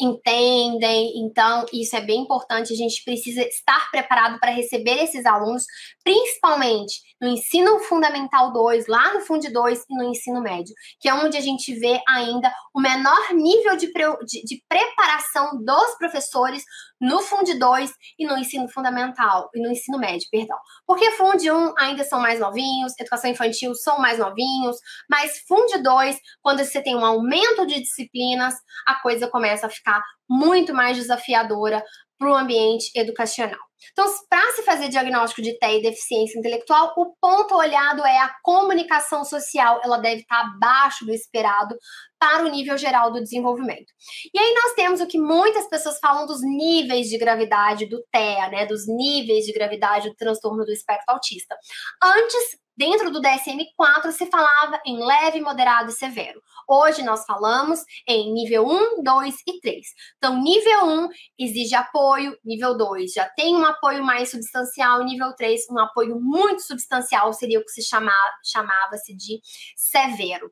entendem. Então, isso é bem importante. A gente precisa estar preparado para receber esses alunos, principalmente no ensino fundamental 2, lá no Fundo 2 e no ensino médio, que é onde a gente vê ainda o menor nível de, de, de preparação dos professores no Fundo 2 e no ensino fundamental, e no ensino médio, perdão. Porque Fundo 1 ainda são mais novinhos, educação infantil são mais novinhos, mas Fundo 2, quando você tem um aumento de disciplinas, a coisa começa a ficar muito mais desafiadora para o ambiente educacional. Então, para se fazer diagnóstico de TEA e deficiência intelectual, o ponto olhado é a comunicação social, ela deve estar abaixo do esperado para o nível geral do desenvolvimento. E aí nós temos o que muitas pessoas falam dos níveis de gravidade do TEA, né, dos níveis de gravidade do transtorno do espectro autista. Antes Dentro do DSM-4 se falava em leve, moderado e severo. Hoje nós falamos em nível 1, 2 e 3. Então, nível 1 exige apoio, nível 2 já tem um apoio mais substancial, nível 3 um apoio muito substancial seria o que se chamava, chamava-se de severo.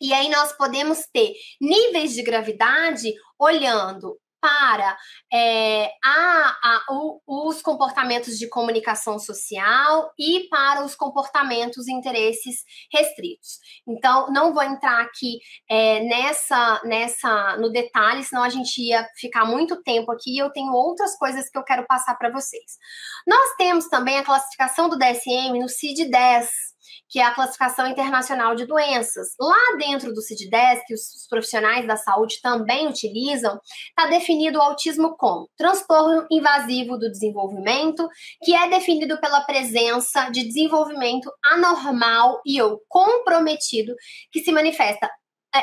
E aí nós podemos ter níveis de gravidade olhando para é, a, a, o, os comportamentos de comunicação social e para os comportamentos e interesses restritos. Então, não vou entrar aqui é, nessa, nessa no detalhe, senão a gente ia ficar muito tempo aqui e eu tenho outras coisas que eu quero passar para vocês. Nós temos também a classificação do DSM no CID-10, que é a classificação internacional de doenças. Lá dentro do CID-10, que os profissionais da saúde também utilizam, está definido o autismo como transtorno invasivo do desenvolvimento, que é definido pela presença de desenvolvimento anormal e ou comprometido, que se manifesta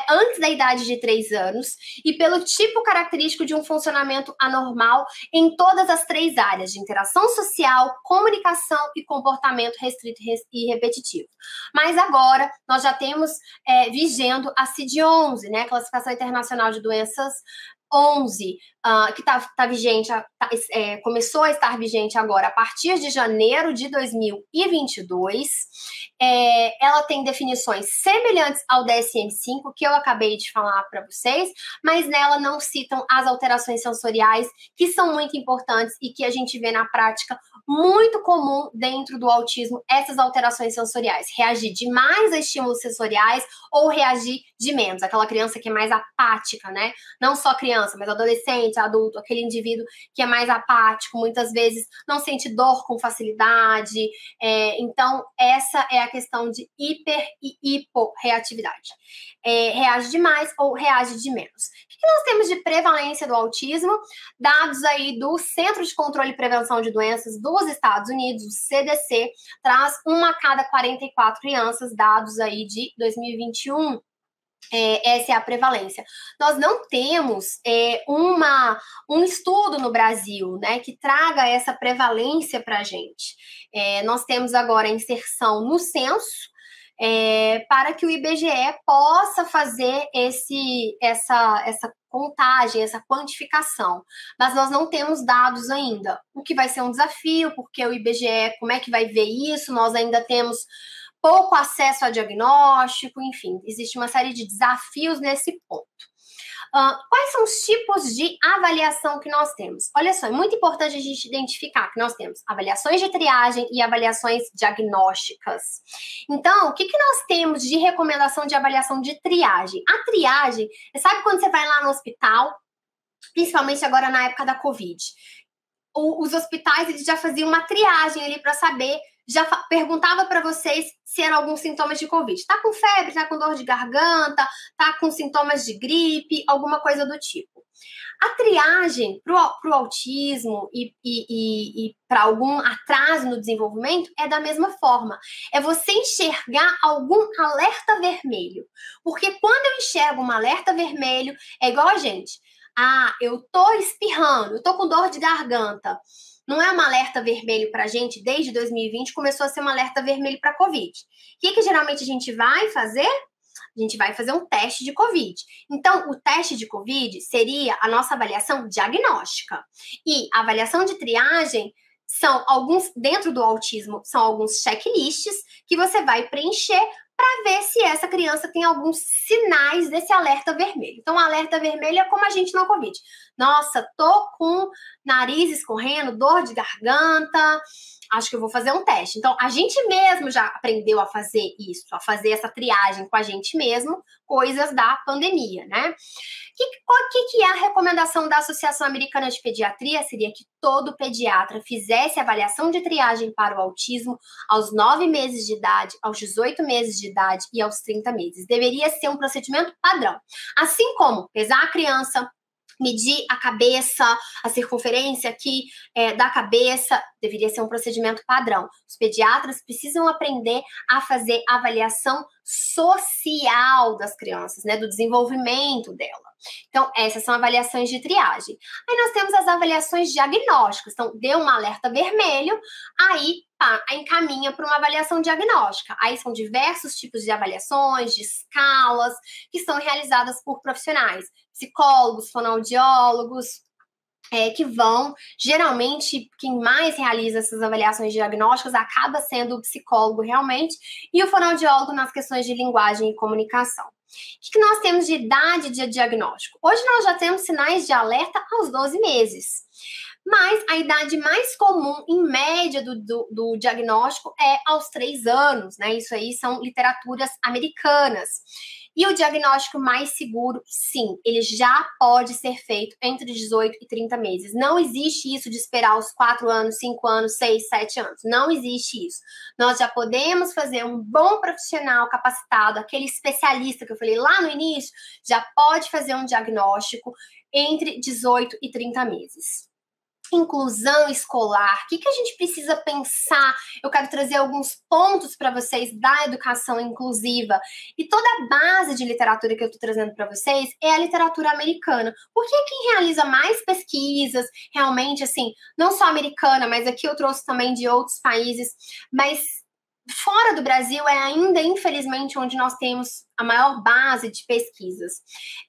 antes da idade de 3 anos e pelo tipo característico de um funcionamento anormal em todas as três áreas de interação social, comunicação e comportamento restrito e repetitivo. Mas agora nós já temos é, vigendo a CID-11, né, Classificação Internacional de Doenças 11, uh, ah, que está tá vigente, tá, é, começou a estar vigente agora a partir de janeiro de 2022. É, ela tem definições semelhantes ao DSM-5, que eu acabei de falar para vocês, mas nela não citam as alterações sensoriais, que são muito importantes e que a gente vê na prática muito comum dentro do autismo, essas alterações sensoriais. Reagir demais a estímulos sensoriais ou reagir de menos. Aquela criança que é mais apática, né? Não só criança, mas adolescente, adulto, aquele indivíduo que é mais apático, muitas vezes não sente dor com facilidade. É, então, essa é a questão de hiper e hiporreatividade. É, reage demais ou reage de menos. O que nós temos de prevalência do autismo? Dados aí do Centro de Controle e Prevenção de Doenças dos Estados Unidos, o CDC, traz uma a cada 44 crianças, dados aí de 2021. É, essa é a prevalência. Nós não temos é, uma, um estudo no Brasil né, que traga essa prevalência para a gente. É, nós temos agora a inserção no censo, é, para que o IBGE possa fazer esse, essa, essa contagem, essa quantificação. Mas nós não temos dados ainda, o que vai ser um desafio, porque o IBGE, como é que vai ver isso? Nós ainda temos pouco acesso a diagnóstico, enfim, existe uma série de desafios nesse ponto. Uh, quais são os tipos de avaliação que nós temos? Olha só, é muito importante a gente identificar que nós temos avaliações de triagem e avaliações diagnósticas. Então, o que, que nós temos de recomendação de avaliação de triagem? A triagem, sabe quando você vai lá no hospital, principalmente agora na época da Covid, o, os hospitais eles já faziam uma triagem ali para saber já perguntava para vocês se eram alguns sintomas de Covid. Tá com febre, tá com dor de garganta, tá com sintomas de gripe, alguma coisa do tipo. A triagem para o autismo e, e, e, e para algum atraso no desenvolvimento é da mesma forma. É você enxergar algum alerta vermelho. Porque quando eu enxergo um alerta vermelho, é igual a gente. Ah, eu tô espirrando, eu tô com dor de garganta não é um alerta vermelho para a gente desde 2020, começou a ser um alerta vermelho para Covid. O que, que geralmente a gente vai fazer? A gente vai fazer um teste de Covid. Então, o teste de Covid seria a nossa avaliação diagnóstica. E a avaliação de triagem são alguns, dentro do autismo, são alguns checklists que você vai preencher para ver se essa criança tem alguns sinais desse alerta vermelho. Então, alerta vermelho é como a gente no Covid. Nossa, tô com nariz escorrendo, dor de garganta, acho que eu vou fazer um teste. Então, a gente mesmo já aprendeu a fazer isso, a fazer essa triagem com a gente mesmo, coisas da pandemia, né? Qual que, que é a recomendação da Associação Americana de Pediatria? Seria que todo pediatra fizesse avaliação de triagem para o autismo aos 9 meses de idade, aos 18 meses de idade e aos 30 meses. Deveria ser um procedimento padrão. Assim como pesar a criança, medir a cabeça, a circunferência aqui é, da cabeça, deveria ser um procedimento padrão. Os pediatras precisam aprender a fazer avaliação social das crianças, né, do desenvolvimento dela. Então, essas são avaliações de triagem. Aí nós temos as avaliações diagnósticas. Então, deu um alerta vermelho, aí pá, encaminha para uma avaliação diagnóstica. Aí são diversos tipos de avaliações, de escalas, que são realizadas por profissionais, psicólogos, fonoaudiólogos, é, que vão, geralmente, quem mais realiza essas avaliações diagnósticas acaba sendo o psicólogo realmente e o fonoaudiólogo nas questões de linguagem e comunicação. O que nós temos de idade de diagnóstico? Hoje nós já temos sinais de alerta aos 12 meses. Mas a idade mais comum, em média, do, do, do, diagnóstico é aos 3 anos, né? Isso aí são literaturas americanas. E o diagnóstico mais seguro, sim, ele já pode ser feito entre 18 e 30 meses. Não existe isso de esperar os 4 anos, 5 anos, 6, 7 anos. Não existe isso. Nós já podemos fazer um bom profissional capacitado, aquele especialista que eu falei lá no início, já pode fazer um diagnóstico entre 18 e 30 meses inclusão escolar, o que, que a gente precisa pensar? Eu quero trazer alguns pontos para vocês da educação inclusiva. E toda a base de literatura que eu estou trazendo para vocês é a literatura americana. Porque quem realiza mais pesquisas, realmente, assim, não só americana, mas aqui eu trouxe também de outros países, mas fora do Brasil é ainda, infelizmente, onde nós temos a maior base de pesquisas.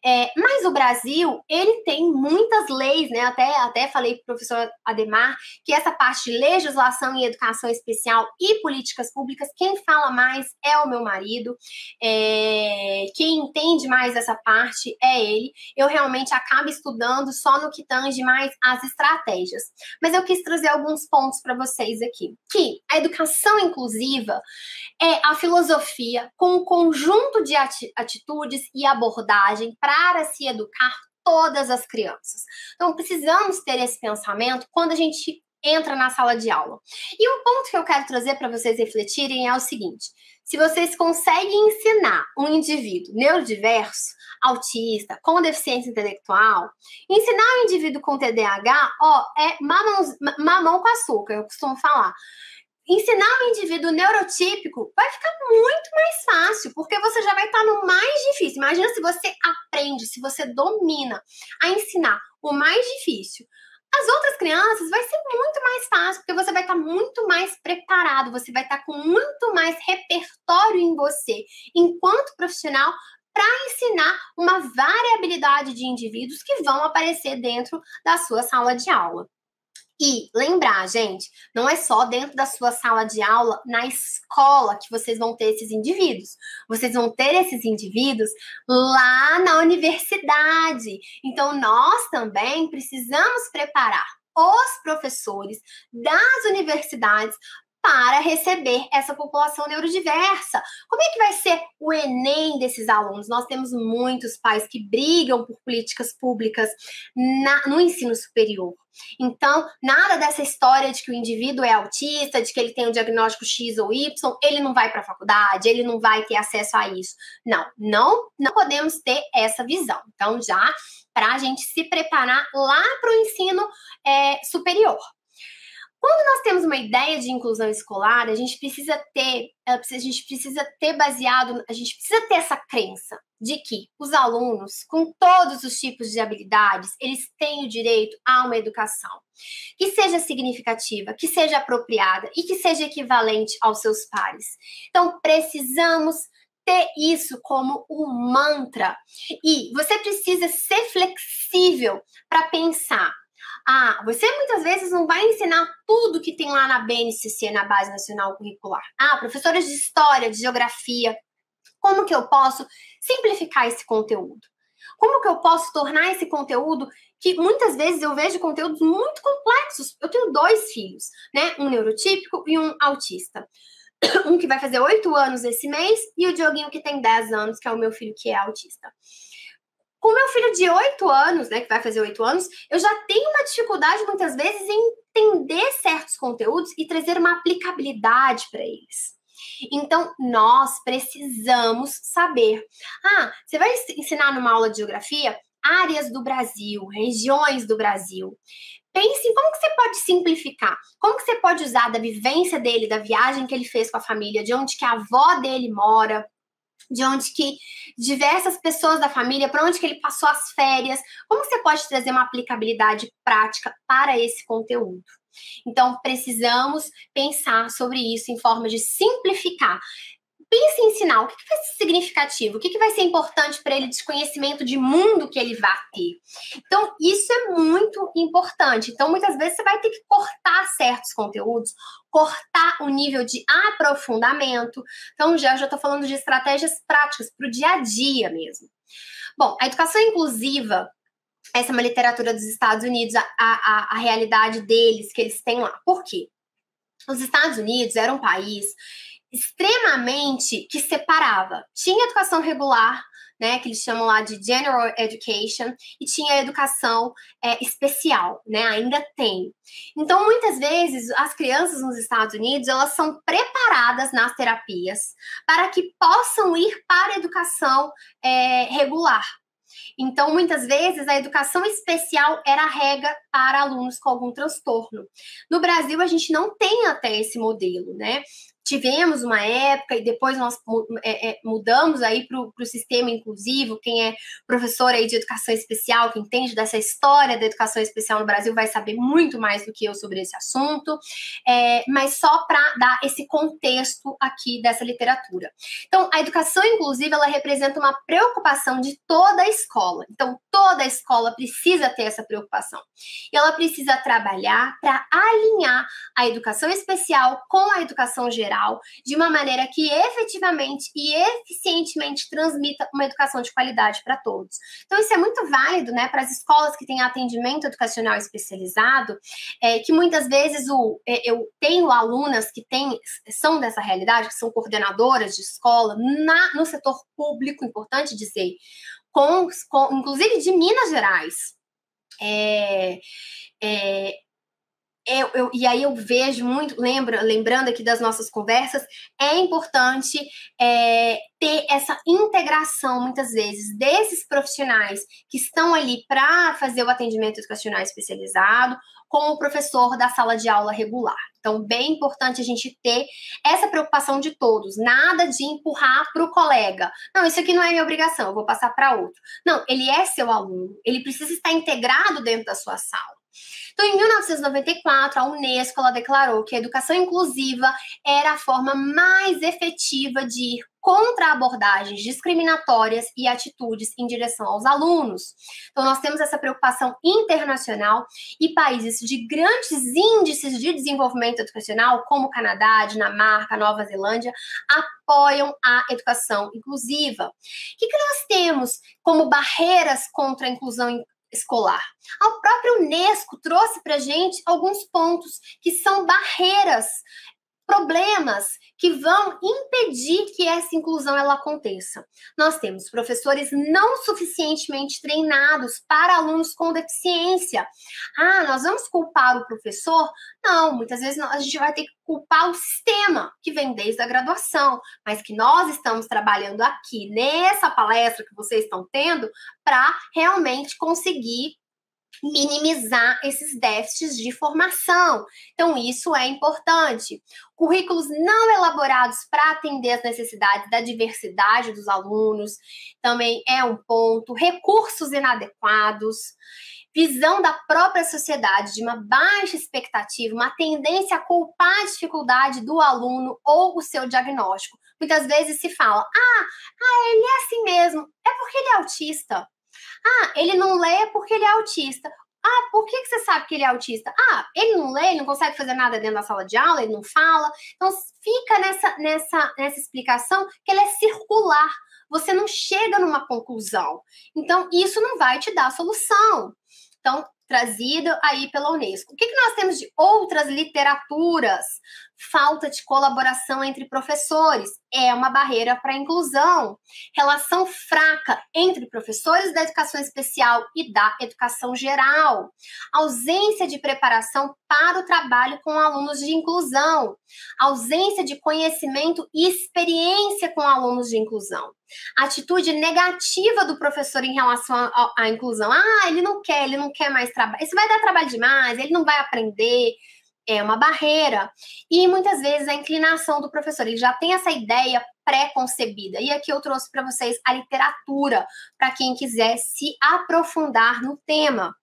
É, mas o Brasil, ele tem muitas leis, né? Até, até falei para o professor Ademar que essa parte de legislação e educação especial e políticas públicas, quem fala mais é o meu marido, é, quem entende mais essa parte é ele. Eu realmente acabo estudando só no que tange mais as estratégias. Mas eu quis trazer alguns pontos para vocês aqui. Que a educação inclusiva é a filosofia com um conjunto de atitudes e abordagem para se educar todas as crianças. Então, precisamos ter esse pensamento quando a gente entra na sala de aula. E um ponto que eu quero trazer para vocês refletirem é o seguinte: se vocês conseguem ensinar um indivíduo neurodiverso, autista, com deficiência intelectual, ensinar um indivíduo com TDAH, ó, é mamão, mamão com açúcar, eu costumo falar ensinar um indivíduo neurotípico vai ficar muito mais fácil, porque você já vai estar no mais difícil. Imagina se você aprende, se você domina a ensinar o mais difícil. As outras crianças vai ser muito mais fácil, porque você vai estar muito mais preparado, você vai estar com muito mais repertório em você, enquanto profissional, para ensinar uma variabilidade de indivíduos que vão aparecer dentro da sua sala de aula. E lembrar, gente, não é só dentro da sua sala de aula, na escola, que vocês vão ter esses indivíduos. Vocês vão ter esses indivíduos lá na universidade. Então, nós também precisamos preparar os professores das universidades para receber essa população neurodiversa. Como é que vai ser o Enem desses alunos? Nós temos muitos pais que brigam por políticas públicas na, no ensino superior. Então, nada dessa história de que o indivíduo é autista, de que ele tem um diagnóstico X ou Y, ele não vai para a faculdade, ele não vai ter acesso a isso. Não, não, não podemos ter essa visão. Então, já para a gente se preparar lá para o ensino é, superior. Quando nós temos uma ideia de inclusão escolar, a gente precisa ter, a gente precisa ter baseado, a gente precisa ter essa crença de que os alunos, com todos os tipos de habilidades, eles têm o direito a uma educação que seja significativa, que seja apropriada e que seja equivalente aos seus pares. Então, precisamos ter isso como um mantra. E você precisa ser flexível para pensar ah, você muitas vezes não vai ensinar tudo que tem lá na BNCC, na Base Nacional Curricular. Ah, professores de história, de geografia, como que eu posso simplificar esse conteúdo? Como que eu posso tornar esse conteúdo que muitas vezes eu vejo conteúdos muito complexos. Eu tenho dois filhos, né? Um neurotípico e um autista. Um que vai fazer oito anos esse mês e o Dioguinho que tem dez anos, que é o meu filho que é autista. Com meu filho de 8 anos, né, que vai fazer 8 anos, eu já tenho uma dificuldade muitas vezes em entender certos conteúdos e trazer uma aplicabilidade para eles. Então, nós precisamos saber. Ah, você vai ensinar numa aula de geografia áreas do Brasil, regiões do Brasil. Pense em como que você pode simplificar, como que você pode usar da vivência dele, da viagem que ele fez com a família, de onde que a avó dele mora, de onde que diversas pessoas da família, para onde que ele passou as férias, como você pode trazer uma aplicabilidade prática para esse conteúdo? Então, precisamos pensar sobre isso em forma de simplificar pense em ensinar o que, vai ser significativo, o que, vai ser importante para ele de conhecimento de mundo que ele vai ter. Então, isso é muito importante. Então, muitas vezes você vai ter que cortar certos conteúdos, cortar o nível de aprofundamento. Então, já estou falando de estratégias práticas para o dia a dia mesmo. Bom, a educação inclusiva essa é uma literatura dos Estados Unidos, a, a, a realidade deles que eles têm lá. Por quê? Os Estados Unidos era um país extremamente que separava. Tinha educação regular, né, que eles chamam lá de general education, e tinha educação é, especial, né, ainda tem. Então, muitas vezes, as crianças nos Estados Unidos, elas são preparadas nas terapias para que possam ir para a educação é, regular, então, muitas vezes, a educação especial era a regra para alunos com algum transtorno. No Brasil, a gente não tem até esse modelo, né? Tivemos uma época e depois nós é, é, mudamos aí para o sistema inclusivo. Quem é professor aí de educação especial, que entende dessa história da educação especial no Brasil, vai saber muito mais do que eu sobre esse assunto. É, mas só para dar esse contexto aqui dessa literatura. Então, a educação inclusiva ela representa uma preocupação de toda a escola. Então, toda a escola precisa ter essa preocupação. E ela precisa trabalhar para alinhar a educação especial com a educação geral de uma maneira que efetivamente e eficientemente transmita uma educação de qualidade para todos. Então, isso é muito válido né, para as escolas que têm atendimento educacional especializado, é, que muitas vezes o, é, eu tenho alunas que têm, são dessa realidade, que são coordenadoras de escola na, no setor público, importante dizer, com, com inclusive de Minas Gerais. É, é, eu, eu, e aí eu vejo muito, lembra, lembrando aqui das nossas conversas, é importante é, ter essa integração, muitas vezes, desses profissionais que estão ali para fazer o atendimento educacional especializado com o professor da sala de aula regular. Então, bem importante a gente ter essa preocupação de todos, nada de empurrar para o colega. Não, isso aqui não é minha obrigação, eu vou passar para outro. Não, ele é seu aluno, ele precisa estar integrado dentro da sua sala. Então, em 1994, a Unesco declarou que a educação inclusiva era a forma mais efetiva de ir contra abordagens discriminatórias e atitudes em direção aos alunos. Então, nós temos essa preocupação internacional e países de grandes índices de desenvolvimento educacional, como Canadá, Dinamarca, Nova Zelândia, apoiam a educação inclusiva. O que, que nós temos como barreiras contra a inclusão escolar. A própria Unesco trouxe para gente alguns pontos que são barreiras problemas que vão impedir que essa inclusão ela aconteça. Nós temos professores não suficientemente treinados para alunos com deficiência. Ah, nós vamos culpar o professor? Não, muitas vezes a gente vai ter que culpar o sistema que vem desde a graduação, mas que nós estamos trabalhando aqui nessa palestra que vocês estão tendo para realmente conseguir minimizar esses déficits de formação. Então, isso é importante. Currículos não elaborados para atender as necessidades da diversidade dos alunos também é um ponto. Recursos inadequados. Visão da própria sociedade de uma baixa expectativa, uma tendência a culpar a dificuldade do aluno ou o seu diagnóstico. Muitas vezes se fala: ah, ah ele é assim mesmo, é porque ele é autista. Ah, ele não lê porque ele é autista. Ah, por que, que você sabe que ele é autista? Ah, ele não lê, ele não consegue fazer nada dentro da sala de aula, ele não fala. Então, fica nessa, nessa, nessa explicação que ela é circular. Você não chega numa conclusão. Então, isso não vai te dar solução. Então, trazido aí pela Unesco. O que, que nós temos de outras literaturas? Falta de colaboração entre professores é uma barreira para a inclusão. Relação fraca entre professores da educação especial e da educação geral. Ausência de preparação para o trabalho com alunos de inclusão. Ausência de conhecimento e experiência com alunos de inclusão. Atitude negativa do professor em relação à inclusão. Ah, ele não quer, ele não quer mais trabalho. Isso vai dar trabalho demais, ele não vai aprender é uma barreira. E muitas vezes a inclinação do professor, ele já tem essa ideia pré-concebida. E aqui eu trouxe para vocês a literatura, para quem quiser se aprofundar no tema.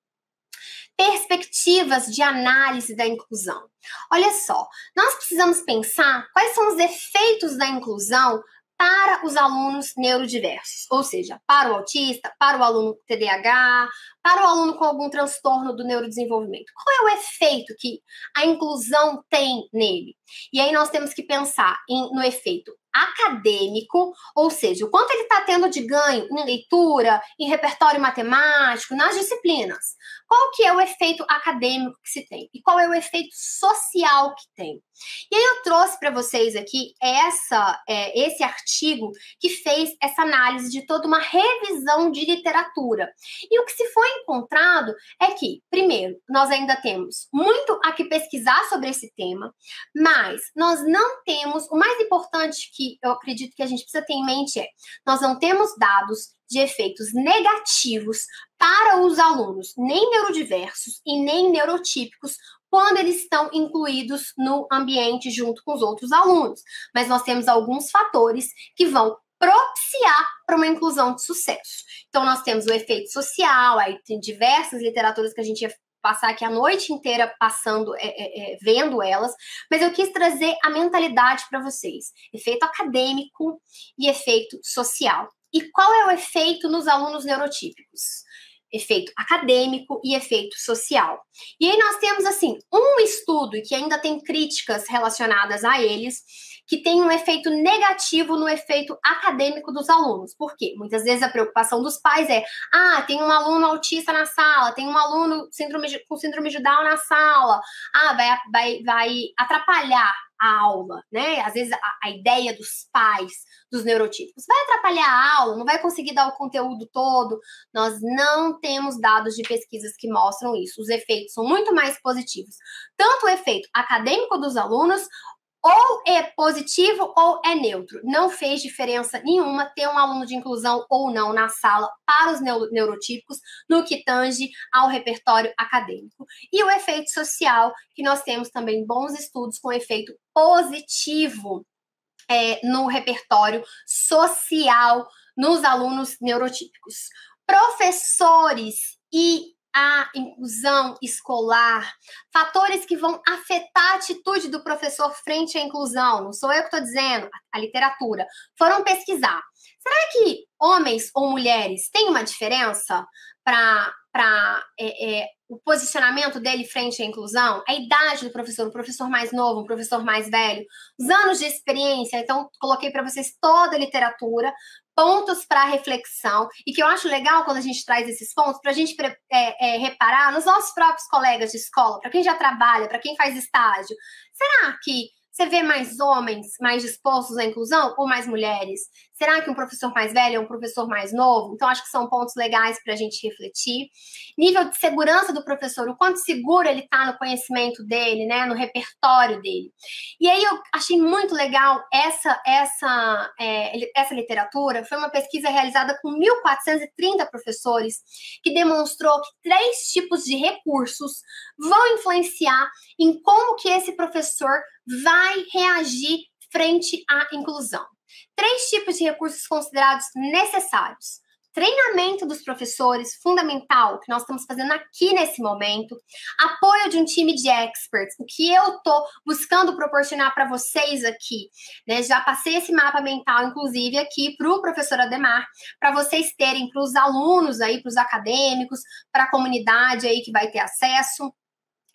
Perspectivas de análise da inclusão. Olha só, nós precisamos pensar quais são os efeitos da inclusão para os alunos neurodiversos, ou seja, para o autista, para o aluno TDAH, para o aluno com algum transtorno do neurodesenvolvimento. Qual é o efeito que a inclusão tem nele? E aí nós temos que pensar em, no efeito acadêmico, ou seja, o quanto ele está tendo de ganho em leitura, em repertório matemático, nas disciplinas. Qual que é o efeito acadêmico que se tem? E qual é o efeito social que tem? E aí eu trouxe para vocês aqui essa, é, esse artigo que fez essa análise de toda uma revisão de literatura. E o que se foi encontrado é que, primeiro, nós ainda temos muito a que pesquisar sobre esse tema, mas nós não temos, o mais importante que eu acredito que a gente precisa ter em mente é, nós não temos dados de efeitos negativos para os alunos, nem neurodiversos e nem neurotípicos, quando eles estão incluídos no ambiente junto com os outros alunos. Mas nós temos alguns fatores que vão propiciar para uma inclusão de sucesso. Então, nós temos o efeito social, aí tem diversas literaturas que a gente ia passar aqui a noite inteira passando, é, é, é, vendo elas, mas eu quis trazer a mentalidade para vocês: efeito acadêmico e efeito social. E qual é o efeito nos alunos neurotípicos? Efeito acadêmico e efeito social. E aí nós temos assim um estudo que ainda tem críticas relacionadas a eles, que tem um efeito negativo no efeito acadêmico dos alunos. Por quê? Muitas vezes a preocupação dos pais é: ah, tem um aluno autista na sala, tem um aluno síndrome de, com síndrome de Down na sala, ah, vai, vai, vai atrapalhar a aula, né? Às vezes a, a, ideia dos pais, dos neurotípicos, vai atrapalhar a aula, não vai conseguir dar o conteúdo todo. Nós não temos dados de pesquisas que mostram isso. Os efeitos são muito mais positivos. Tanto o efeito acadêmico dos alunos, ou é positivo ou é neutro. Não fez diferença nenhuma ter um aluno de inclusão ou não na sala para os neurotípicos no que tange ao repertório acadêmico. E o efeito social, que nós temos também bons estudos com efeito positivo é, no repertório social nos alunos neurotípicos. Professores e à inclusão escolar, fatores que vão afetar a atitude do professor frente à inclusão, não sou eu que estou dizendo, a literatura, foram pesquisar. Será que homens ou mulheres têm uma diferença para é, é, o posicionamento dele frente à inclusão, a idade do professor, o professor mais novo, o professor mais velho, os anos de experiência. Então, coloquei para vocês toda a literatura, pontos para reflexão, e que eu acho legal quando a gente traz esses pontos, para a gente é, é, reparar nos nossos próprios colegas de escola, para quem já trabalha, para quem faz estágio. Será que você vê mais homens mais dispostos à inclusão ou mais mulheres? Será que um professor mais velho é um professor mais novo? Então, acho que são pontos legais para a gente refletir. Nível de segurança do professor, o quanto seguro ele está no conhecimento dele, né, no repertório dele. E aí eu achei muito legal essa essa é, essa literatura. Foi uma pesquisa realizada com 1.430 professores que demonstrou que três tipos de recursos vão influenciar em como que esse professor vai reagir frente à inclusão. Três tipos de recursos considerados necessários. Treinamento dos professores, fundamental, que nós estamos fazendo aqui nesse momento. Apoio de um time de experts, o que eu estou buscando proporcionar para vocês aqui. Né? Já passei esse mapa mental, inclusive, aqui para o professor Ademar, para vocês terem, para os alunos aí, para os acadêmicos, para a comunidade aí que vai ter acesso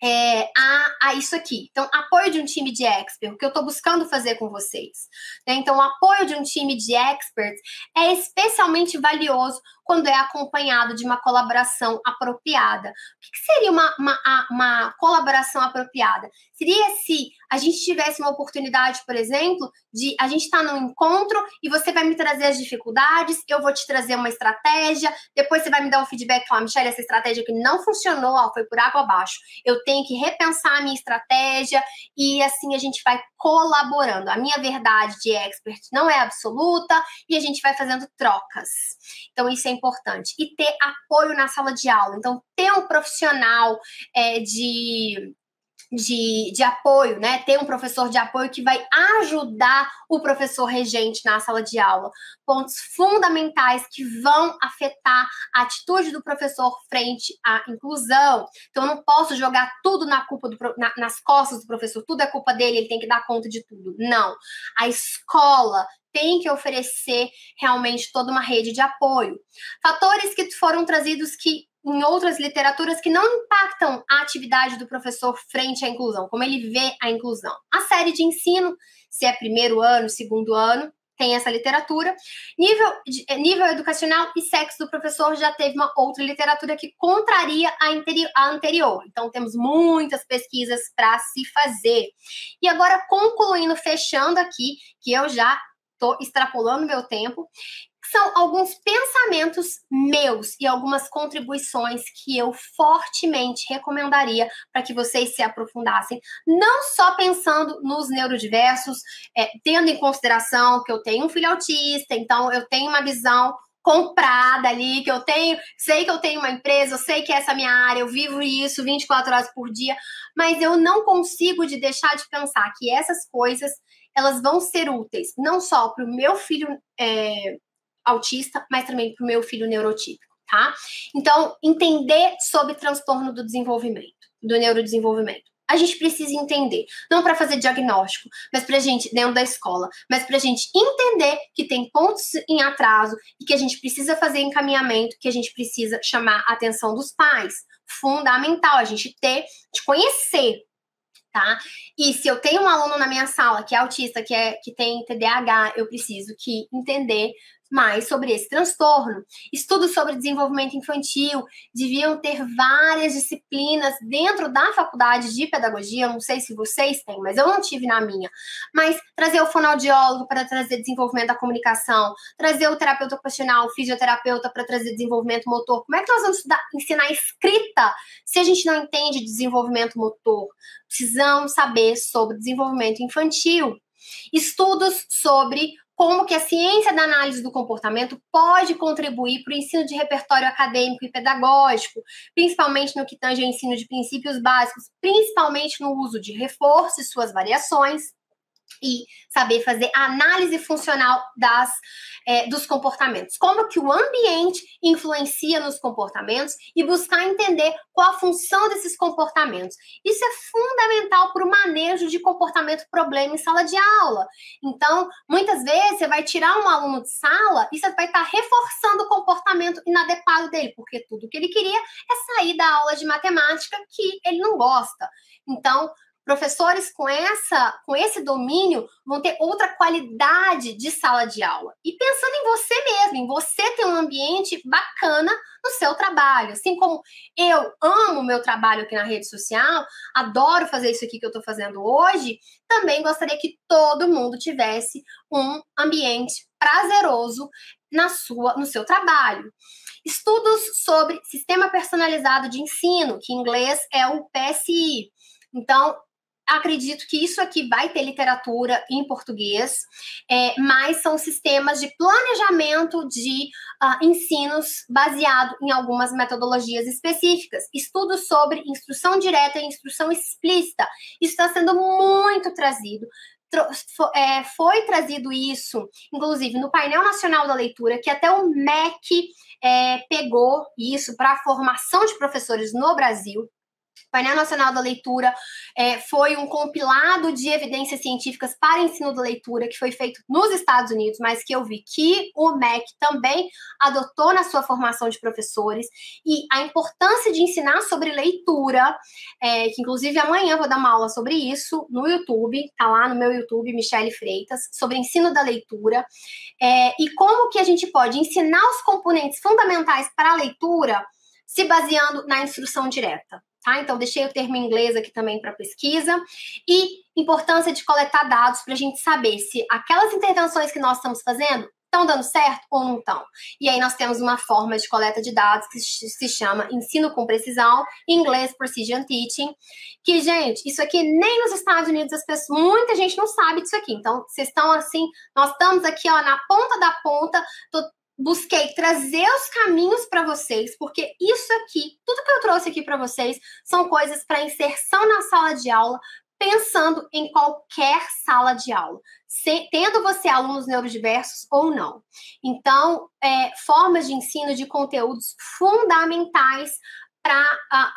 é, a, a, isso aqui. Então, apoio de um time de experts, o que eu estou buscando fazer com vocês. Né? Então, o apoio de um time de experts é especialmente valioso quando é acompanhado de uma colaboração apropriada. O que, seria uma, uma, uma colaboração apropriada? Seria se a gente tivesse uma oportunidade, por exemplo, de a gente estar tá num encontro e você vai me trazer as dificuldades, eu vou te trazer uma estratégia, depois você vai me dar um feedback, falar, Michelle, essa estratégia que não funcionou, ó, foi por água abaixo. Eu tenho que repensar a minha estratégia e assim a gente vai colaborando. A minha verdade de expert não é absoluta e a gente vai fazendo trocas. Então, isso é importante. E ter apoio na sala de aula. Então, ter um profissional é, de de, de apoio, né? Ter um professor de apoio que vai ajudar o professor regente na sala de aula. Pontos fundamentais que vão afetar a atitude do professor frente à inclusão. Então, eu não posso jogar tudo na culpa do, na, nas costas do professor, tudo é culpa dele, ele tem que dar conta de tudo. Não. A escola tem que oferecer realmente toda uma rede de apoio. Fatores que foram trazidos que em outras literaturas que não impactam a atividade do professor frente à inclusão, como ele vê a inclusão. A série de ensino, se é primeiro ano, segundo ano, tem essa literatura. Nível, eh, nível educacional e sexo do professor já teve uma outra literatura que contraria a, a anterior. Então, temos muitas pesquisas para se fazer. E agora, concluindo, fechando aqui, que eu já estou extrapolando meu tempo, são alguns pensamentos meus e algumas contribuições que eu fortemente recomendaria para que vocês se aprofundassem, não só pensando nos neurodiversos, é, tendo em consideração que eu tenho um filho autista, então eu tenho uma visão comprada ali, que eu tenho, sei que eu tenho uma empresa, eu sei que essa é a minha área, eu vivo isso 24 horas por dia, mas eu não consigo de deixar de pensar que essas coisas elas vão ser úteis não só para o meu filho é, autista, mas também para o meu filho neurotípico, tá? Então, entender sobre transtorno do desenvolvimento, do neurodesenvolvimento. A gente precisa entender, não para fazer diagnóstico, mas para a gente, dentro da escola, mas para a gente entender que tem pontos em atraso e que a gente precisa fazer encaminhamento, que a gente precisa chamar a atenção dos pais. Fundamental a gente ter, de conhecer tá? E se eu tenho um aluno na minha sala que é autista, que, é, que tem TDAH, eu preciso que entender mais sobre esse transtorno. Estudos sobre desenvolvimento infantil deviam ter várias disciplinas dentro da faculdade de pedagogia. Não sei se vocês têm, mas eu não tive na minha. Mas trazer o fonoaudiólogo para trazer desenvolvimento da comunicação, trazer o terapeuta ocupacional, o fisioterapeuta para trazer desenvolvimento motor. Como é que nós vamos estudar, ensinar escrita se a gente não entende desenvolvimento motor? Precisamos saber sobre desenvolvimento infantil. Estudos sobre como que a ciência da análise do comportamento pode contribuir para o ensino de repertório acadêmico e pedagógico, principalmente no que tange ao ensino de princípios básicos, principalmente no uso de reforço e suas variações. E saber fazer análise funcional das, é, dos comportamentos. Como que o ambiente influencia nos comportamentos e buscar entender qual a função desses comportamentos. Isso é fundamental para o manejo de comportamento problema em sala de aula. Então, muitas vezes você vai tirar um aluno de sala e você vai estar reforçando o comportamento inadequado dele, porque tudo que ele queria é sair da aula de matemática que ele não gosta. Então, Professores com essa, com esse domínio vão ter outra qualidade de sala de aula. E pensando em você mesmo, em você ter um ambiente bacana no seu trabalho. Assim como eu amo o meu trabalho aqui na rede social, adoro fazer isso aqui que eu estou fazendo hoje, também gostaria que todo mundo tivesse um ambiente prazeroso na sua, no seu trabalho. Estudos sobre sistema personalizado de ensino, que em inglês é o PSI. Então, acredito que isso aqui vai ter literatura em português, é, mas são sistemas de planejamento de uh, ensinos baseado em algumas metodologias específicas. Estudos sobre instrução direta e instrução explícita. Isso está sendo muito trazido. É, foi trazido isso, inclusive, no painel nacional da leitura, que até o MEC é, pegou isso para a formação de professores no Brasil. Painel Nacional da Leitura é, foi um compilado de evidências científicas para ensino da leitura que foi feito nos Estados Unidos, mas que eu vi que o MEC também adotou na sua formação de professores. E a importância de ensinar sobre leitura, é, que inclusive amanhã vou dar uma aula sobre isso no YouTube, tá lá no meu YouTube, Michele Freitas, sobre ensino da leitura é, e como que a gente pode ensinar os componentes fundamentais para a leitura se baseando na instrução direta. Tá? Então, deixei o termo em inglês aqui também para pesquisa. E importância de coletar dados para a gente saber se aquelas intervenções que nós estamos fazendo estão dando certo ou não estão. E aí nós temos uma forma de coleta de dados que se chama ensino com precisão, em inglês precision teaching, que gente, isso aqui nem nos Estados Unidos as pessoas, muita gente não sabe disso aqui. Então, vocês estão assim, nós estamos aqui ó na ponta da ponta, tô busquei trazer os caminhos para vocês, porque isso aqui, tudo que eu trouxe aqui para vocês, são coisas para inserção na sala de aula, pensando em qualquer sala de aula, se, tendo você alunos neurodiversos ou não. Então, é, formas de ensino de conteúdos fundamentais para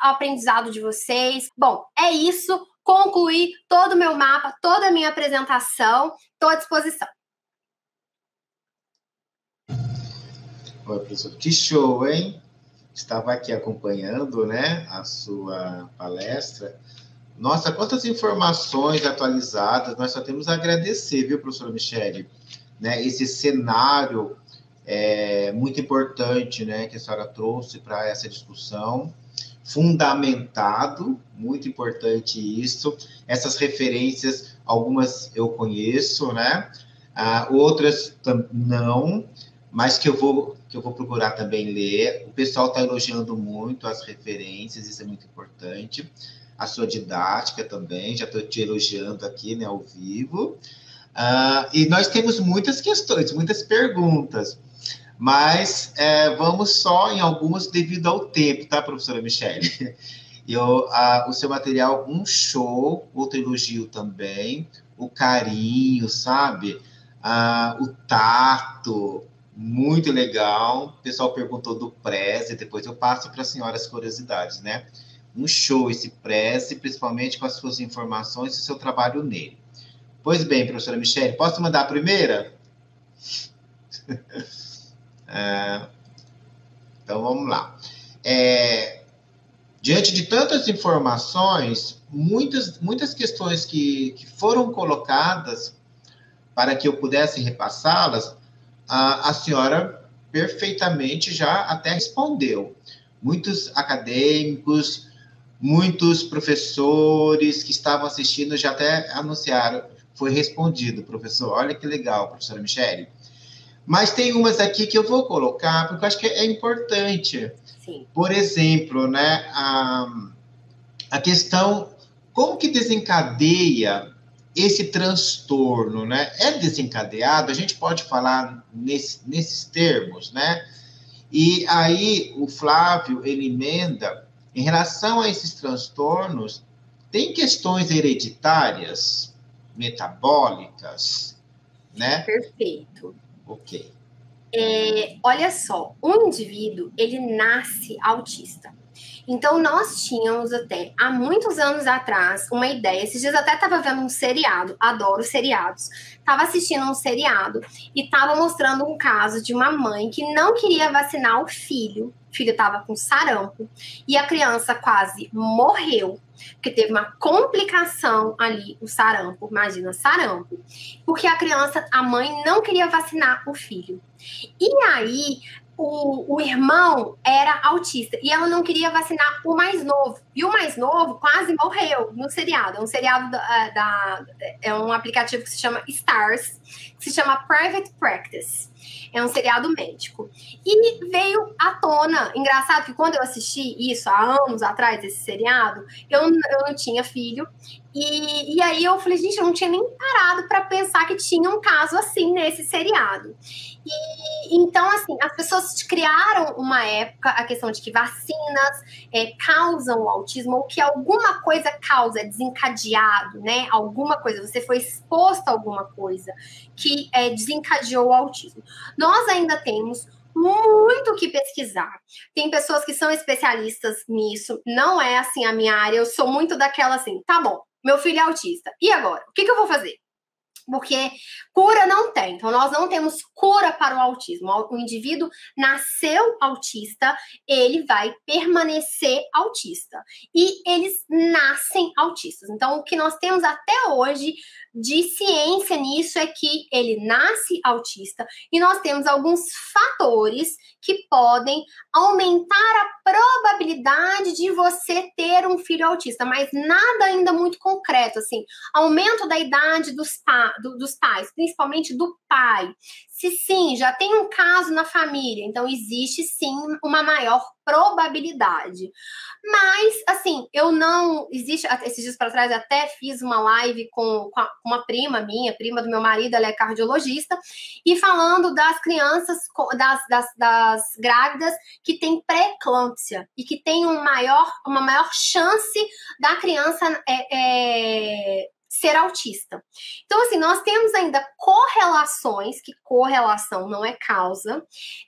o aprendizado de vocês. Bom, é isso. Concluí todo o meu mapa, toda a minha apresentação. Estou à disposição. Oi, professor, que show, hein? Estava aqui acompanhando, né, a sua palestra. Nossa, quantas informações atualizadas, nós só temos a agradecer, viu, professora Michele? Né, esse cenário é muito importante, né, que a senhora trouxe para essa discussão, fundamentado, muito importante isso. Essas referências, algumas eu conheço, né, ah, outras não, mas que eu vou que eu vou procurar também ler. O pessoal está elogiando muito as referências, isso é muito importante. A sua didática também, já estou te elogiando aqui, né, ao vivo. Uh, e nós temos muitas questões, muitas perguntas, mas é, vamos só em algumas devido ao tempo, tá, professora Michele? Eu, o seu material, um show, outro elogio também, o carinho, sabe? Uh, o tato, muito legal. O pessoal perguntou do Preze, depois eu passo para a senhora as curiosidades, né? Um show esse Preze, principalmente com as suas informações e seu trabalho nele. Pois bem, professora Michele, posso mandar a primeira? é, então vamos lá. É, diante de tantas informações, muitas, muitas questões que, que foram colocadas para que eu pudesse repassá-las, a, a senhora perfeitamente já até respondeu. Muitos acadêmicos, muitos professores que estavam assistindo já até anunciaram, foi respondido, professor. Olha que legal, professora Michele. Mas tem umas aqui que eu vou colocar, porque eu acho que é importante. Sim. Por exemplo, né, a, a questão, como que desencadeia esse transtorno né, é desencadeado, a gente pode falar nesse, nesses termos, né? E aí o Flávio, ele emenda, em relação a esses transtornos, tem questões hereditárias? metabólicas, né? Perfeito. Ok. É, olha só, o indivíduo ele nasce autista. Então, nós tínhamos até há muitos anos atrás uma ideia. Esses dias até estava vendo um seriado, adoro seriados. Estava assistindo um seriado e estava mostrando um caso de uma mãe que não queria vacinar o filho. O filho estava com sarampo e a criança quase morreu, porque teve uma complicação ali, o sarampo, imagina, sarampo. Porque a criança, a mãe não queria vacinar o filho. E aí, o, o irmão era autista e ela não queria vacinar o mais novo. E o mais novo quase morreu no seriado. É um seriado da, da é um aplicativo que se chama Stars, que se chama Private Practice. É um seriado médico. E veio à tona. Engraçado que quando eu assisti isso há anos atrás, esse seriado, eu, eu não tinha filho. E, e aí eu falei, gente, eu não tinha nem parado para pensar que tinha um caso assim nesse seriado. E então, assim, as pessoas criaram uma época a questão de que vacinas é, causam o autismo, ou que alguma coisa causa, é desencadeado, né? Alguma coisa, você foi exposto a alguma coisa que é, desencadeou o autismo. Nós ainda temos muito que pesquisar. Tem pessoas que são especialistas nisso, não é assim a minha área, eu sou muito daquela assim, tá bom, meu filho é autista. E agora? O que, que eu vou fazer? Porque cura não tem. Então, nós não temos cura para o autismo. O indivíduo nasceu autista, ele vai permanecer autista. E eles nascem autistas. Então, o que nós temos até hoje de ciência nisso é que ele nasce autista e nós temos alguns fatores que podem aumentar a probabilidade de você ter um filho autista, mas nada ainda muito concreto, assim, aumento da idade dos, pa do, dos pais, principalmente do pai. Se sim, já tem um caso na família, então existe sim uma maior probabilidade. Mas, assim, eu não. Existe. Esses dias para trás até fiz uma live com, com uma prima minha, prima do meu marido, ela é cardiologista, e falando das crianças, das, das, das grávidas que têm pré-eclâmpsia e que tem um maior, uma maior chance da criança é, é, ser autista. Então, assim, nós temos ainda correlações, que correlação não é causa,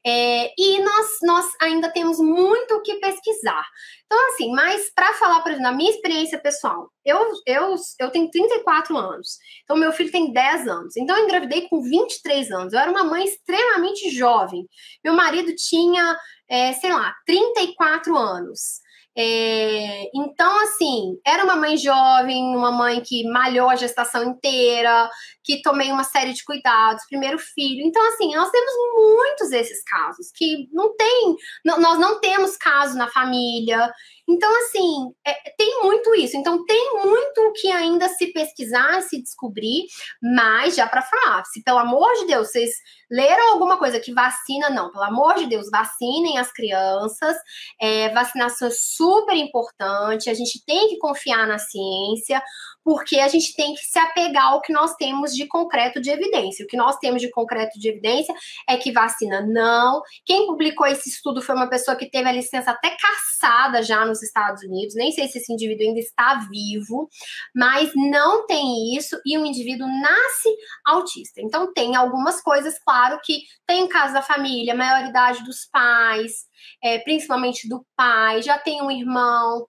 é, e nós, nós ainda temos muito o que pesquisar. Então, assim, mas para falar, por exemplo, na minha experiência pessoal, eu, eu, eu tenho 34 anos, então meu filho tem 10 anos, então eu engravidei com 23 anos, eu era uma mãe extremamente jovem, meu marido tinha, é, sei lá, 34 anos. É, então, assim, era uma mãe jovem, uma mãe que malhou a gestação inteira, que tomei uma série de cuidados, primeiro filho. Então, assim, nós temos muitos desses casos que não tem, nós não temos caso na família. Então, assim, é, tem muito isso. Então, tem muito o que ainda se pesquisar, se descobrir, mas já para falar, se pelo amor de Deus vocês leram alguma coisa que vacina, não, pelo amor de Deus, vacinem as crianças. É, vacinação é super importante, a gente tem que confiar na ciência porque a gente tem que se apegar ao que nós temos de concreto de evidência. O que nós temos de concreto de evidência é que vacina não. Quem publicou esse estudo foi uma pessoa que teve a licença até caçada já nos Estados Unidos. Nem sei se esse indivíduo ainda está vivo, mas não tem isso e o indivíduo nasce autista. Então tem algumas coisas, claro, que tem em casa da família, maioridade dos pais, é, principalmente do pai, já tem um irmão,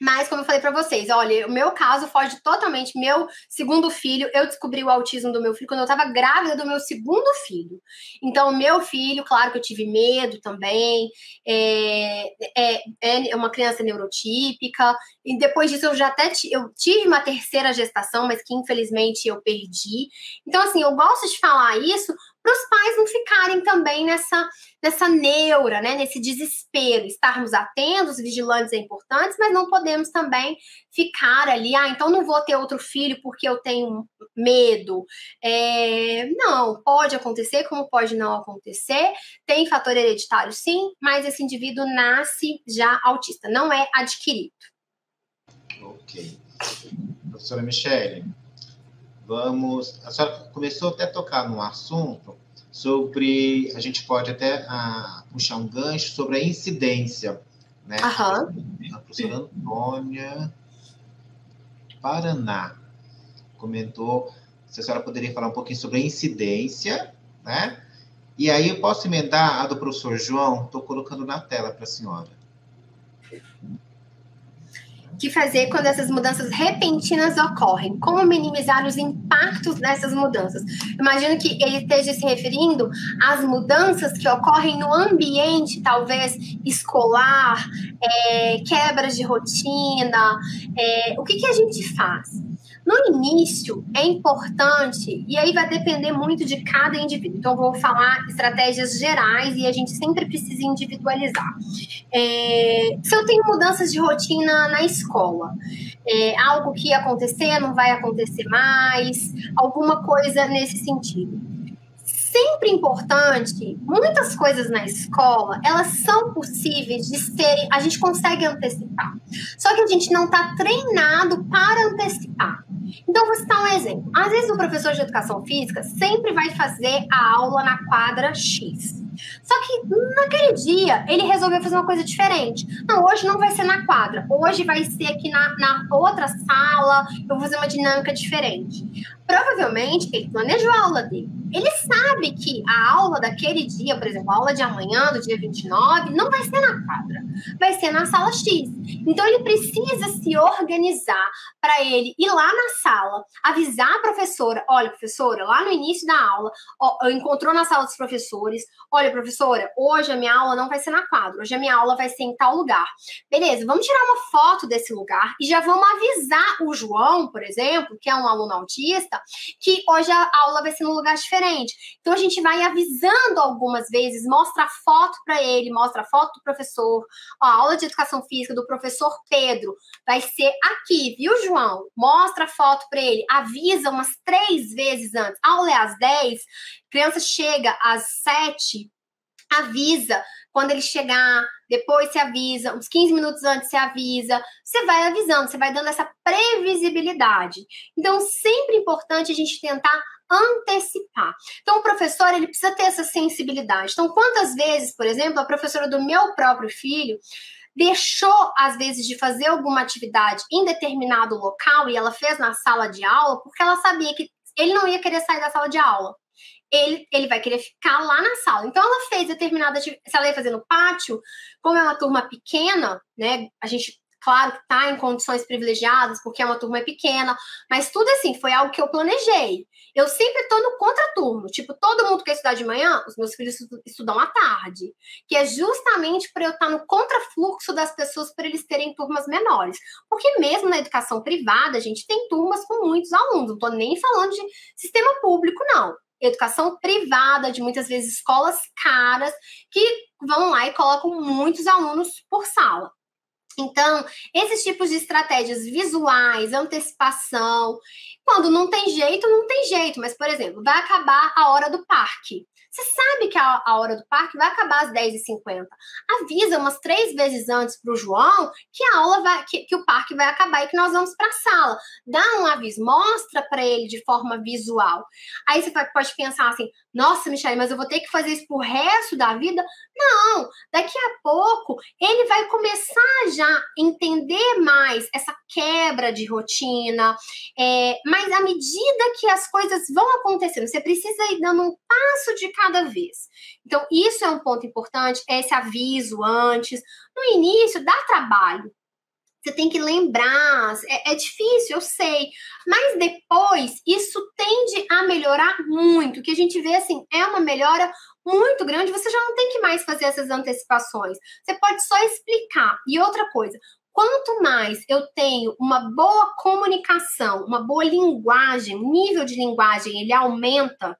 mas, como eu falei para vocês, olha, o meu caso foge totalmente. Meu segundo filho, eu descobri o autismo do meu filho quando eu estava grávida do meu segundo filho. Então, meu filho, claro que eu tive medo também. É, é, é uma criança neurotípica. E depois disso, eu já até eu tive uma terceira gestação, mas que infelizmente eu perdi. Então, assim, eu gosto de falar isso para os pais não ficarem também nessa, nessa neura, né, nesse desespero. Estarmos atentos, vigilantes é importante, mas não podemos também ficar ali, ah, então não vou ter outro filho porque eu tenho medo. É, não, pode acontecer, como pode não acontecer. Tem fator hereditário, sim, mas esse indivíduo nasce já autista, não é adquirido. Ok. Professora Michele, vamos. A senhora começou até a tocar num assunto sobre. A gente pode até ah, puxar um gancho sobre a incidência, né? Aham. A professora Antônia Paraná. comentou se a senhora poderia falar um pouquinho sobre a incidência, né? E aí eu posso emendar a do professor João? Estou colocando na tela para a senhora que fazer quando essas mudanças repentinas ocorrem? Como minimizar os impactos dessas mudanças? Imagino que ele esteja se referindo às mudanças que ocorrem no ambiente, talvez escolar, é, quebras de rotina. É, o que, que a gente faz? No início, é importante, e aí vai depender muito de cada indivíduo. Então, vou falar estratégias gerais e a gente sempre precisa individualizar. É, se eu tenho mudanças de rotina na escola, é, algo que ia acontecer não vai acontecer mais, alguma coisa nesse sentido sempre importante, muitas coisas na escola, elas são possíveis de serem, a gente consegue antecipar. Só que a gente não está treinado para antecipar. Então, vou citar um exemplo. Às vezes, o professor de educação física sempre vai fazer a aula na quadra X. Só que naquele dia ele resolveu fazer uma coisa diferente. Não, hoje não vai ser na quadra, hoje vai ser aqui na, na outra sala, eu vou fazer uma dinâmica diferente. Provavelmente ele planejou a aula dele. Ele sabe que a aula daquele dia, por exemplo, a aula de amanhã, do dia 29, não vai ser na quadra, vai ser na sala X. Então ele precisa se organizar para ele ir lá na sala, avisar a professora: olha, professora, lá no início da aula, ó, encontrou na sala dos professores, olha, professora, hoje a minha aula não vai ser na quadra, hoje a minha aula vai ser em tal lugar. Beleza, vamos tirar uma foto desse lugar e já vamos avisar o João, por exemplo, que é um aluno autista, que hoje a aula vai ser num lugar diferente. Então a gente vai avisando algumas vezes, mostra a foto para ele, mostra a foto do professor, ó, a aula de educação física do professor Pedro vai ser aqui, viu, João? Mostra a foto para ele, avisa umas três vezes antes. A aula é às 10, criança chega às 7, avisa quando ele chegar, depois se avisa, uns 15 minutos antes se avisa, você vai avisando, você vai dando essa previsibilidade. Então, sempre importante a gente tentar antecipar. Então, o professor, ele precisa ter essa sensibilidade. Então, quantas vezes, por exemplo, a professora do meu próprio filho deixou, às vezes, de fazer alguma atividade em determinado local e ela fez na sala de aula porque ela sabia que ele não ia querer sair da sala de aula ele, ele vai querer ficar lá na sala. Então, ela fez determinada. Se ela ia fazer no pátio, como é uma turma pequena, né? A gente, claro, que está em condições privilegiadas, porque é uma turma pequena, mas tudo assim, foi algo que eu planejei. Eu sempre estou no contraturno. Tipo, todo mundo quer estudar de manhã, os meus filhos estudam à tarde. Que é justamente para eu estar tá no contrafluxo das pessoas para eles terem turmas menores. Porque mesmo na educação privada, a gente tem turmas com muitos alunos. Não estou nem falando de sistema público, não educação privada, de muitas vezes escolas caras, que vão lá e colocam muitos alunos por sala. Então, esses tipos de estratégias visuais, antecipação, quando não tem jeito, não tem jeito, mas, por exemplo, vai acabar a hora do parque. Você sabe que a, hora do parque vai acabar às 10h50. Avisa umas três vezes antes para o João que a aula vai, que, que o parque vai acabar e que nós vamos para a sala. Dá um aviso, mostra para ele de forma visual. Aí você pode pensar assim: nossa, Michelle, mas eu vou ter que fazer isso pro resto da vida? Não, daqui a pouco ele vai começar já a entender mais essa quebra de rotina, é, mas à medida que as coisas vão acontecendo, você precisa ir dando um passo de cada cada vez. Então, isso é um ponto importante, é esse aviso antes. No início, dá trabalho. Você tem que lembrar, é, é difícil, eu sei, mas depois isso tende a melhorar muito. O que a gente vê assim é uma melhora muito grande, você já não tem que mais fazer essas antecipações. Você pode só explicar. E outra coisa, quanto mais eu tenho uma boa comunicação, uma boa linguagem, o nível de linguagem ele aumenta,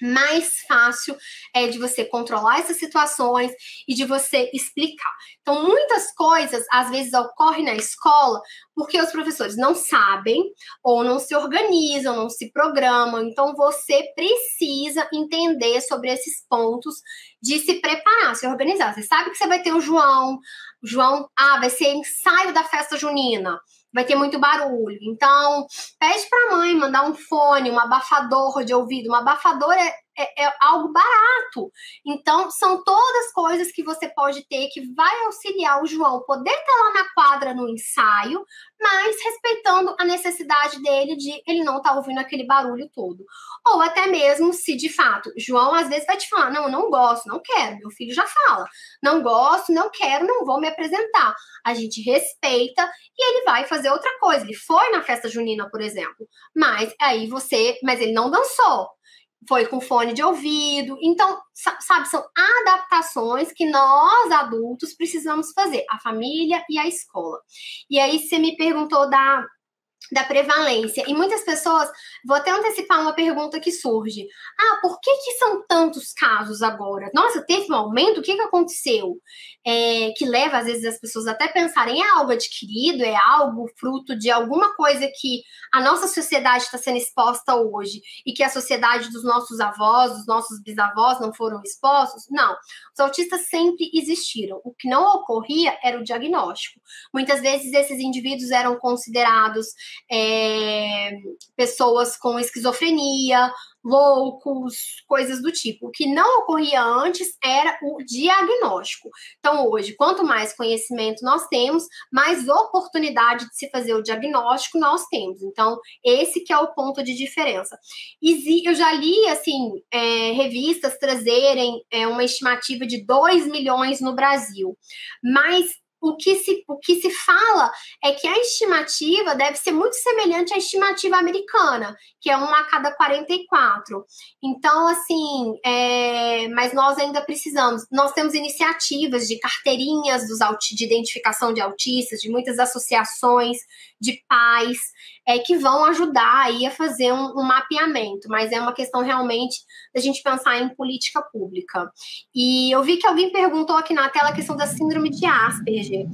mais fácil é de você controlar essas situações e de você explicar. Então, muitas coisas às vezes ocorrem na escola porque os professores não sabem ou não se organizam, não se programam. Então, você precisa entender sobre esses pontos de se preparar, se organizar. Você sabe que você vai ter o João, João, ah, vai ser ensaio da festa junina vai ter muito barulho. Então, pede para a mãe mandar um fone, um abafador de ouvido. Um abafador é, é, é algo barato. Então, são todas coisas que você pode ter que vai auxiliar o João poder estar lá na quadra no ensaio, mas respeitando a necessidade dele de ele não estar tá ouvindo aquele barulho todo. Ou até mesmo se de fato, João às vezes vai te falar: não, não gosto, não quero. Meu filho já fala: não gosto, não quero, não vou me apresentar. A gente respeita e ele vai fazer outra coisa. Ele foi na festa junina, por exemplo, mas aí você, mas ele não dançou foi com fone de ouvido. Então, sabe, são adaptações que nós adultos precisamos fazer, a família e a escola. E aí você me perguntou da da prevalência. E muitas pessoas, vou até antecipar uma pergunta que surge. Ah, por que, que são tantos casos agora? Nossa, teve um aumento? O que, que aconteceu? É, que leva, às vezes, as pessoas até pensarem, é algo adquirido, é algo fruto de alguma coisa que a nossa sociedade está sendo exposta hoje e que a sociedade dos nossos avós, dos nossos bisavós não foram expostos? Não. Os autistas sempre existiram. O que não ocorria era o diagnóstico. Muitas vezes esses indivíduos eram considerados é, pessoas com esquizofrenia, loucos, coisas do tipo. O que não ocorria antes era o diagnóstico. Então, hoje, quanto mais conhecimento nós temos, mais oportunidade de se fazer o diagnóstico nós temos. Então, esse que é o ponto de diferença. E eu já li, assim, é, revistas trazerem é, uma estimativa de 2 milhões no Brasil, mas o que, se, o que se fala é que a estimativa deve ser muito semelhante à estimativa americana, que é uma a cada 44. Então, assim, é, mas nós ainda precisamos. Nós temos iniciativas de carteirinhas dos, de identificação de autistas, de muitas associações de pais é, que vão ajudar aí a fazer um, um, mapeamento, mas é uma questão realmente da gente pensar em política pública. E eu vi que alguém perguntou aqui na tela a questão da síndrome de Asperger.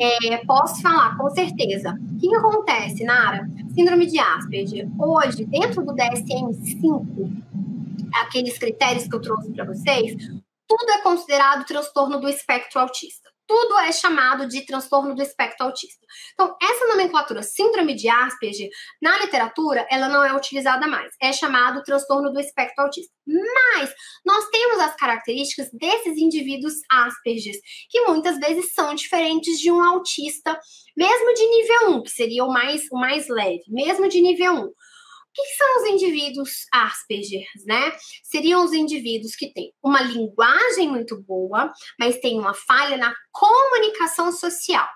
É, posso falar, com certeza. O que, que acontece, Nara? Síndrome de Asperger. Hoje, dentro do DSM-5, aqueles critérios que eu trouxe para vocês, tudo é considerado transtorno do espectro autista tudo é chamado de transtorno do espectro autista. Então, essa nomenclatura síndrome de Asperger, na literatura, ela não é utilizada mais. É chamado transtorno do espectro autista. Mas nós temos as características desses indivíduos Asperger, que muitas vezes são diferentes de um autista, mesmo de nível 1, que seria o mais, o mais leve, mesmo de nível 1. O que são os indivíduos Asperger, né? Seriam os indivíduos que têm uma linguagem muito boa, mas têm uma falha na comunicação social.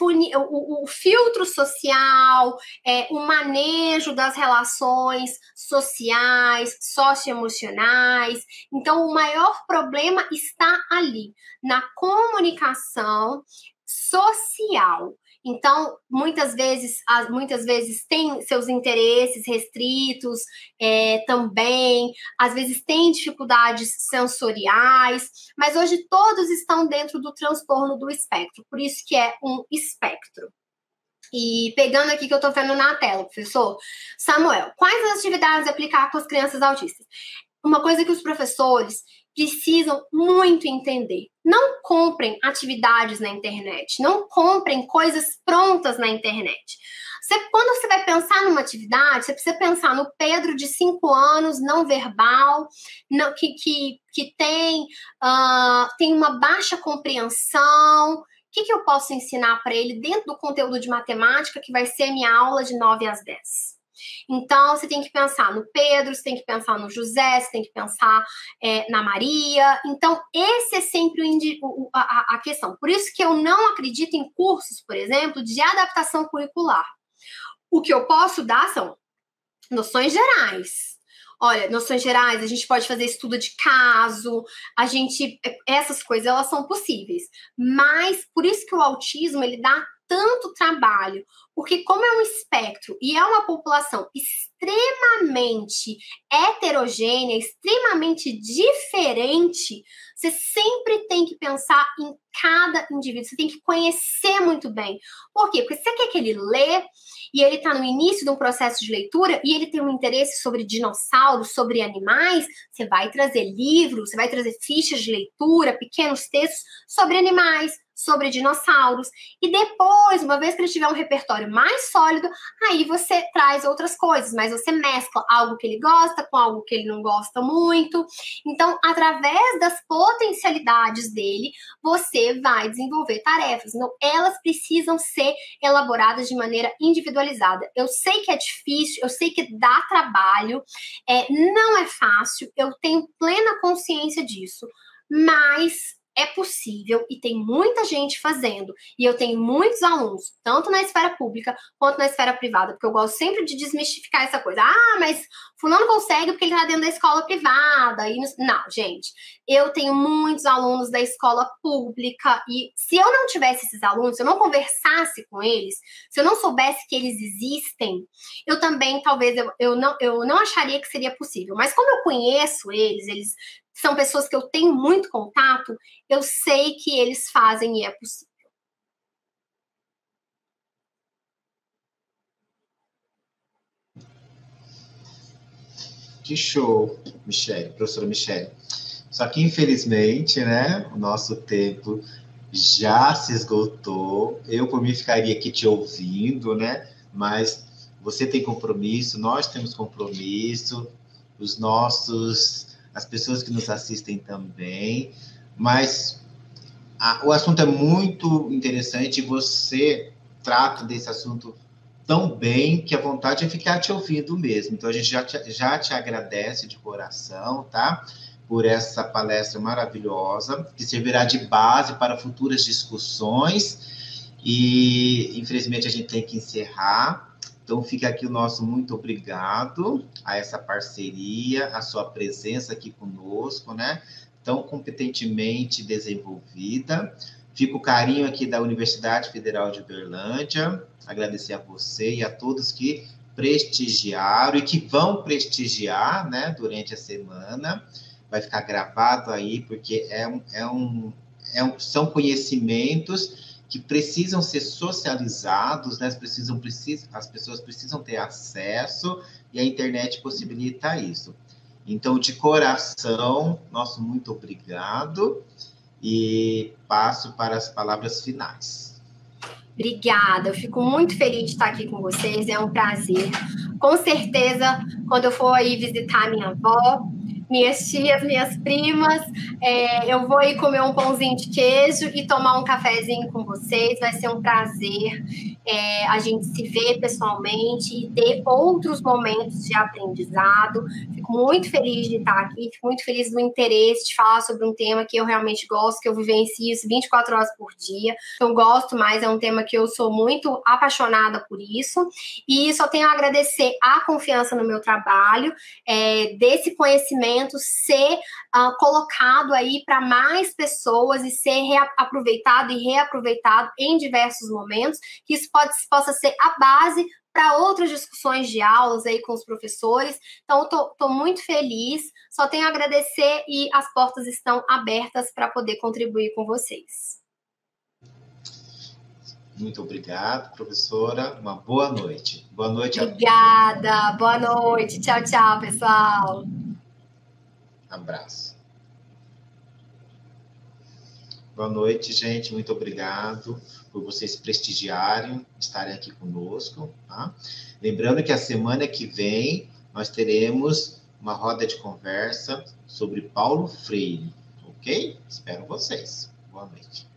O, o, filtro social, é, o manejo das relações sociais, socioemocionais. Então, o maior problema está ali, na comunicação social. Então, muitas vezes, muitas vezes tem seus interesses restritos é, também, às vezes tem dificuldades sensoriais, mas hoje todos estão dentro do transtorno do espectro, por isso que é um espectro. E pegando aqui que eu estou vendo na tela, professor, Samuel, quais as atividades aplicar com as crianças autistas? Uma coisa que os professores precisam muito entender. Não comprem atividades na internet, não comprem coisas prontas na internet. Você, quando você vai pensar numa atividade, você precisa pensar no Pedro de 5 anos, não verbal, não, que, que, que tem, uh, tem uma baixa compreensão. O que, que eu posso ensinar para ele dentro do conteúdo de matemática, que vai ser minha aula de 9 às 10? Então, você tem que pensar no Pedro, você tem que pensar no José, você tem que pensar é, na Maria. Então, esse é sempre o, a, a questão. Por isso que eu não acredito em cursos, por exemplo, de adaptação curricular. O que eu posso dar são noções gerais. Olha, noções gerais, a gente pode fazer estudo de caso, a gente essas coisas elas são possíveis. Mas por isso que o autismo ele dá tanto trabalho, porque como é um espectro e é uma população extremamente heterogênea, extremamente diferente, você sempre tem que pensar em cada indivíduo, você tem que conhecer muito bem. Por quê? Porque você quer que ele lê e ele está no início de um processo de leitura e ele tem um interesse sobre dinossauros, sobre animais, você vai trazer livros, você vai trazer fichas de leitura, pequenos textos sobre animais, sobre dinossauros. E depois, uma vez que ele tiver um repertório mais sólido, aí você traz outras coisas, mas você mescla algo que ele gosta com algo que ele não gosta muito. Então, através das potencialidades dele, você vai desenvolver tarefas. Elas precisam ser elaboradas de maneira individualizada. Eu sei que é difícil, eu sei que dá trabalho, é, não é fácil, eu tenho plena consciência disso, mas é possível e tem muita gente fazendo. E eu tenho muitos alunos, tanto na esfera pública quanto na esfera privada, porque eu gosto sempre de desmistificar essa coisa. Ah, mas fulano consegue porque ele está dentro da escola privada. E não, gente, eu tenho muitos alunos da escola pública e se eu não tivesse esses alunos, se eu não conversasse com eles, se eu não soubesse que eles existem, eu também talvez eu, eu, não, eu não acharia que seria possível. Mas como eu conheço eles, eles são pessoas que eu tenho muito contato, eu sei que eles fazem e é possível. Que show, Michele, professora Michele. Só que, infelizmente, né, o nosso tempo já se esgotou. Eu, por mim, ficaria aqui te ouvindo, né? Mas você tem compromisso, nós temos compromisso, os nossos as pessoas que nos assistem também. Mas a, o assunto é muito interessante e você trata desse assunto tão bem que a vontade é ficar te ouvindo mesmo. Então a gente já te, já te agradece de coração, tá? Por essa palestra maravilhosa, que servirá de base para futuras discussões. E infelizmente a gente tem que encerrar. Então, fica aqui o nosso muito obrigado a essa parceria, a sua presença aqui conosco, né? Tão competentemente desenvolvida. Fica o carinho aqui da Universidade Federal de Uberlândia. Agradecer a você e a todos que prestigiaram e que vão prestigiar, né, durante a semana. Vai ficar gravado aí, porque é um, é um, é um são conhecimentos que precisam ser socializados, né? precisam, precisam, as pessoas precisam ter acesso e a internet possibilita isso. Então, de coração, nosso muito obrigado e passo para as palavras finais. Obrigada, eu fico muito feliz de estar aqui com vocês, é um prazer. Com certeza, quando eu for aí visitar minha avó, minhas tias, minhas primas. É, eu vou ir comer um pãozinho de queijo e tomar um cafezinho com vocês. Vai ser um prazer é, a gente se ver pessoalmente e ter outros momentos de aprendizado. Fico muito feliz de estar aqui, fico muito feliz do interesse de falar sobre um tema que eu realmente gosto, que eu vivencio isso 24 horas por dia. Eu gosto mais, é um tema que eu sou muito apaixonada por isso. E só tenho a agradecer a confiança no meu trabalho, é, desse conhecimento ser uh, colocado aí para mais pessoas e ser aproveitado e reaproveitado em diversos momentos, que isso pode, possa ser a base para outras discussões de aulas aí com os professores. Então, tô, muito feliz, só tenho a agradecer e as portas estão abertas para poder contribuir com vocês. Muito obrigado, professora. Uma boa noite. Boa noite. Obrigada. Boa noite. Tchau, tchau, pessoal. Abraço. Boa noite, gente. Muito obrigado por vocês prestigiarem, estarem aqui conosco. Tá? Lembrando que a semana que vem nós teremos uma roda de conversa sobre Paulo Freire, ok? Espero vocês. Boa noite.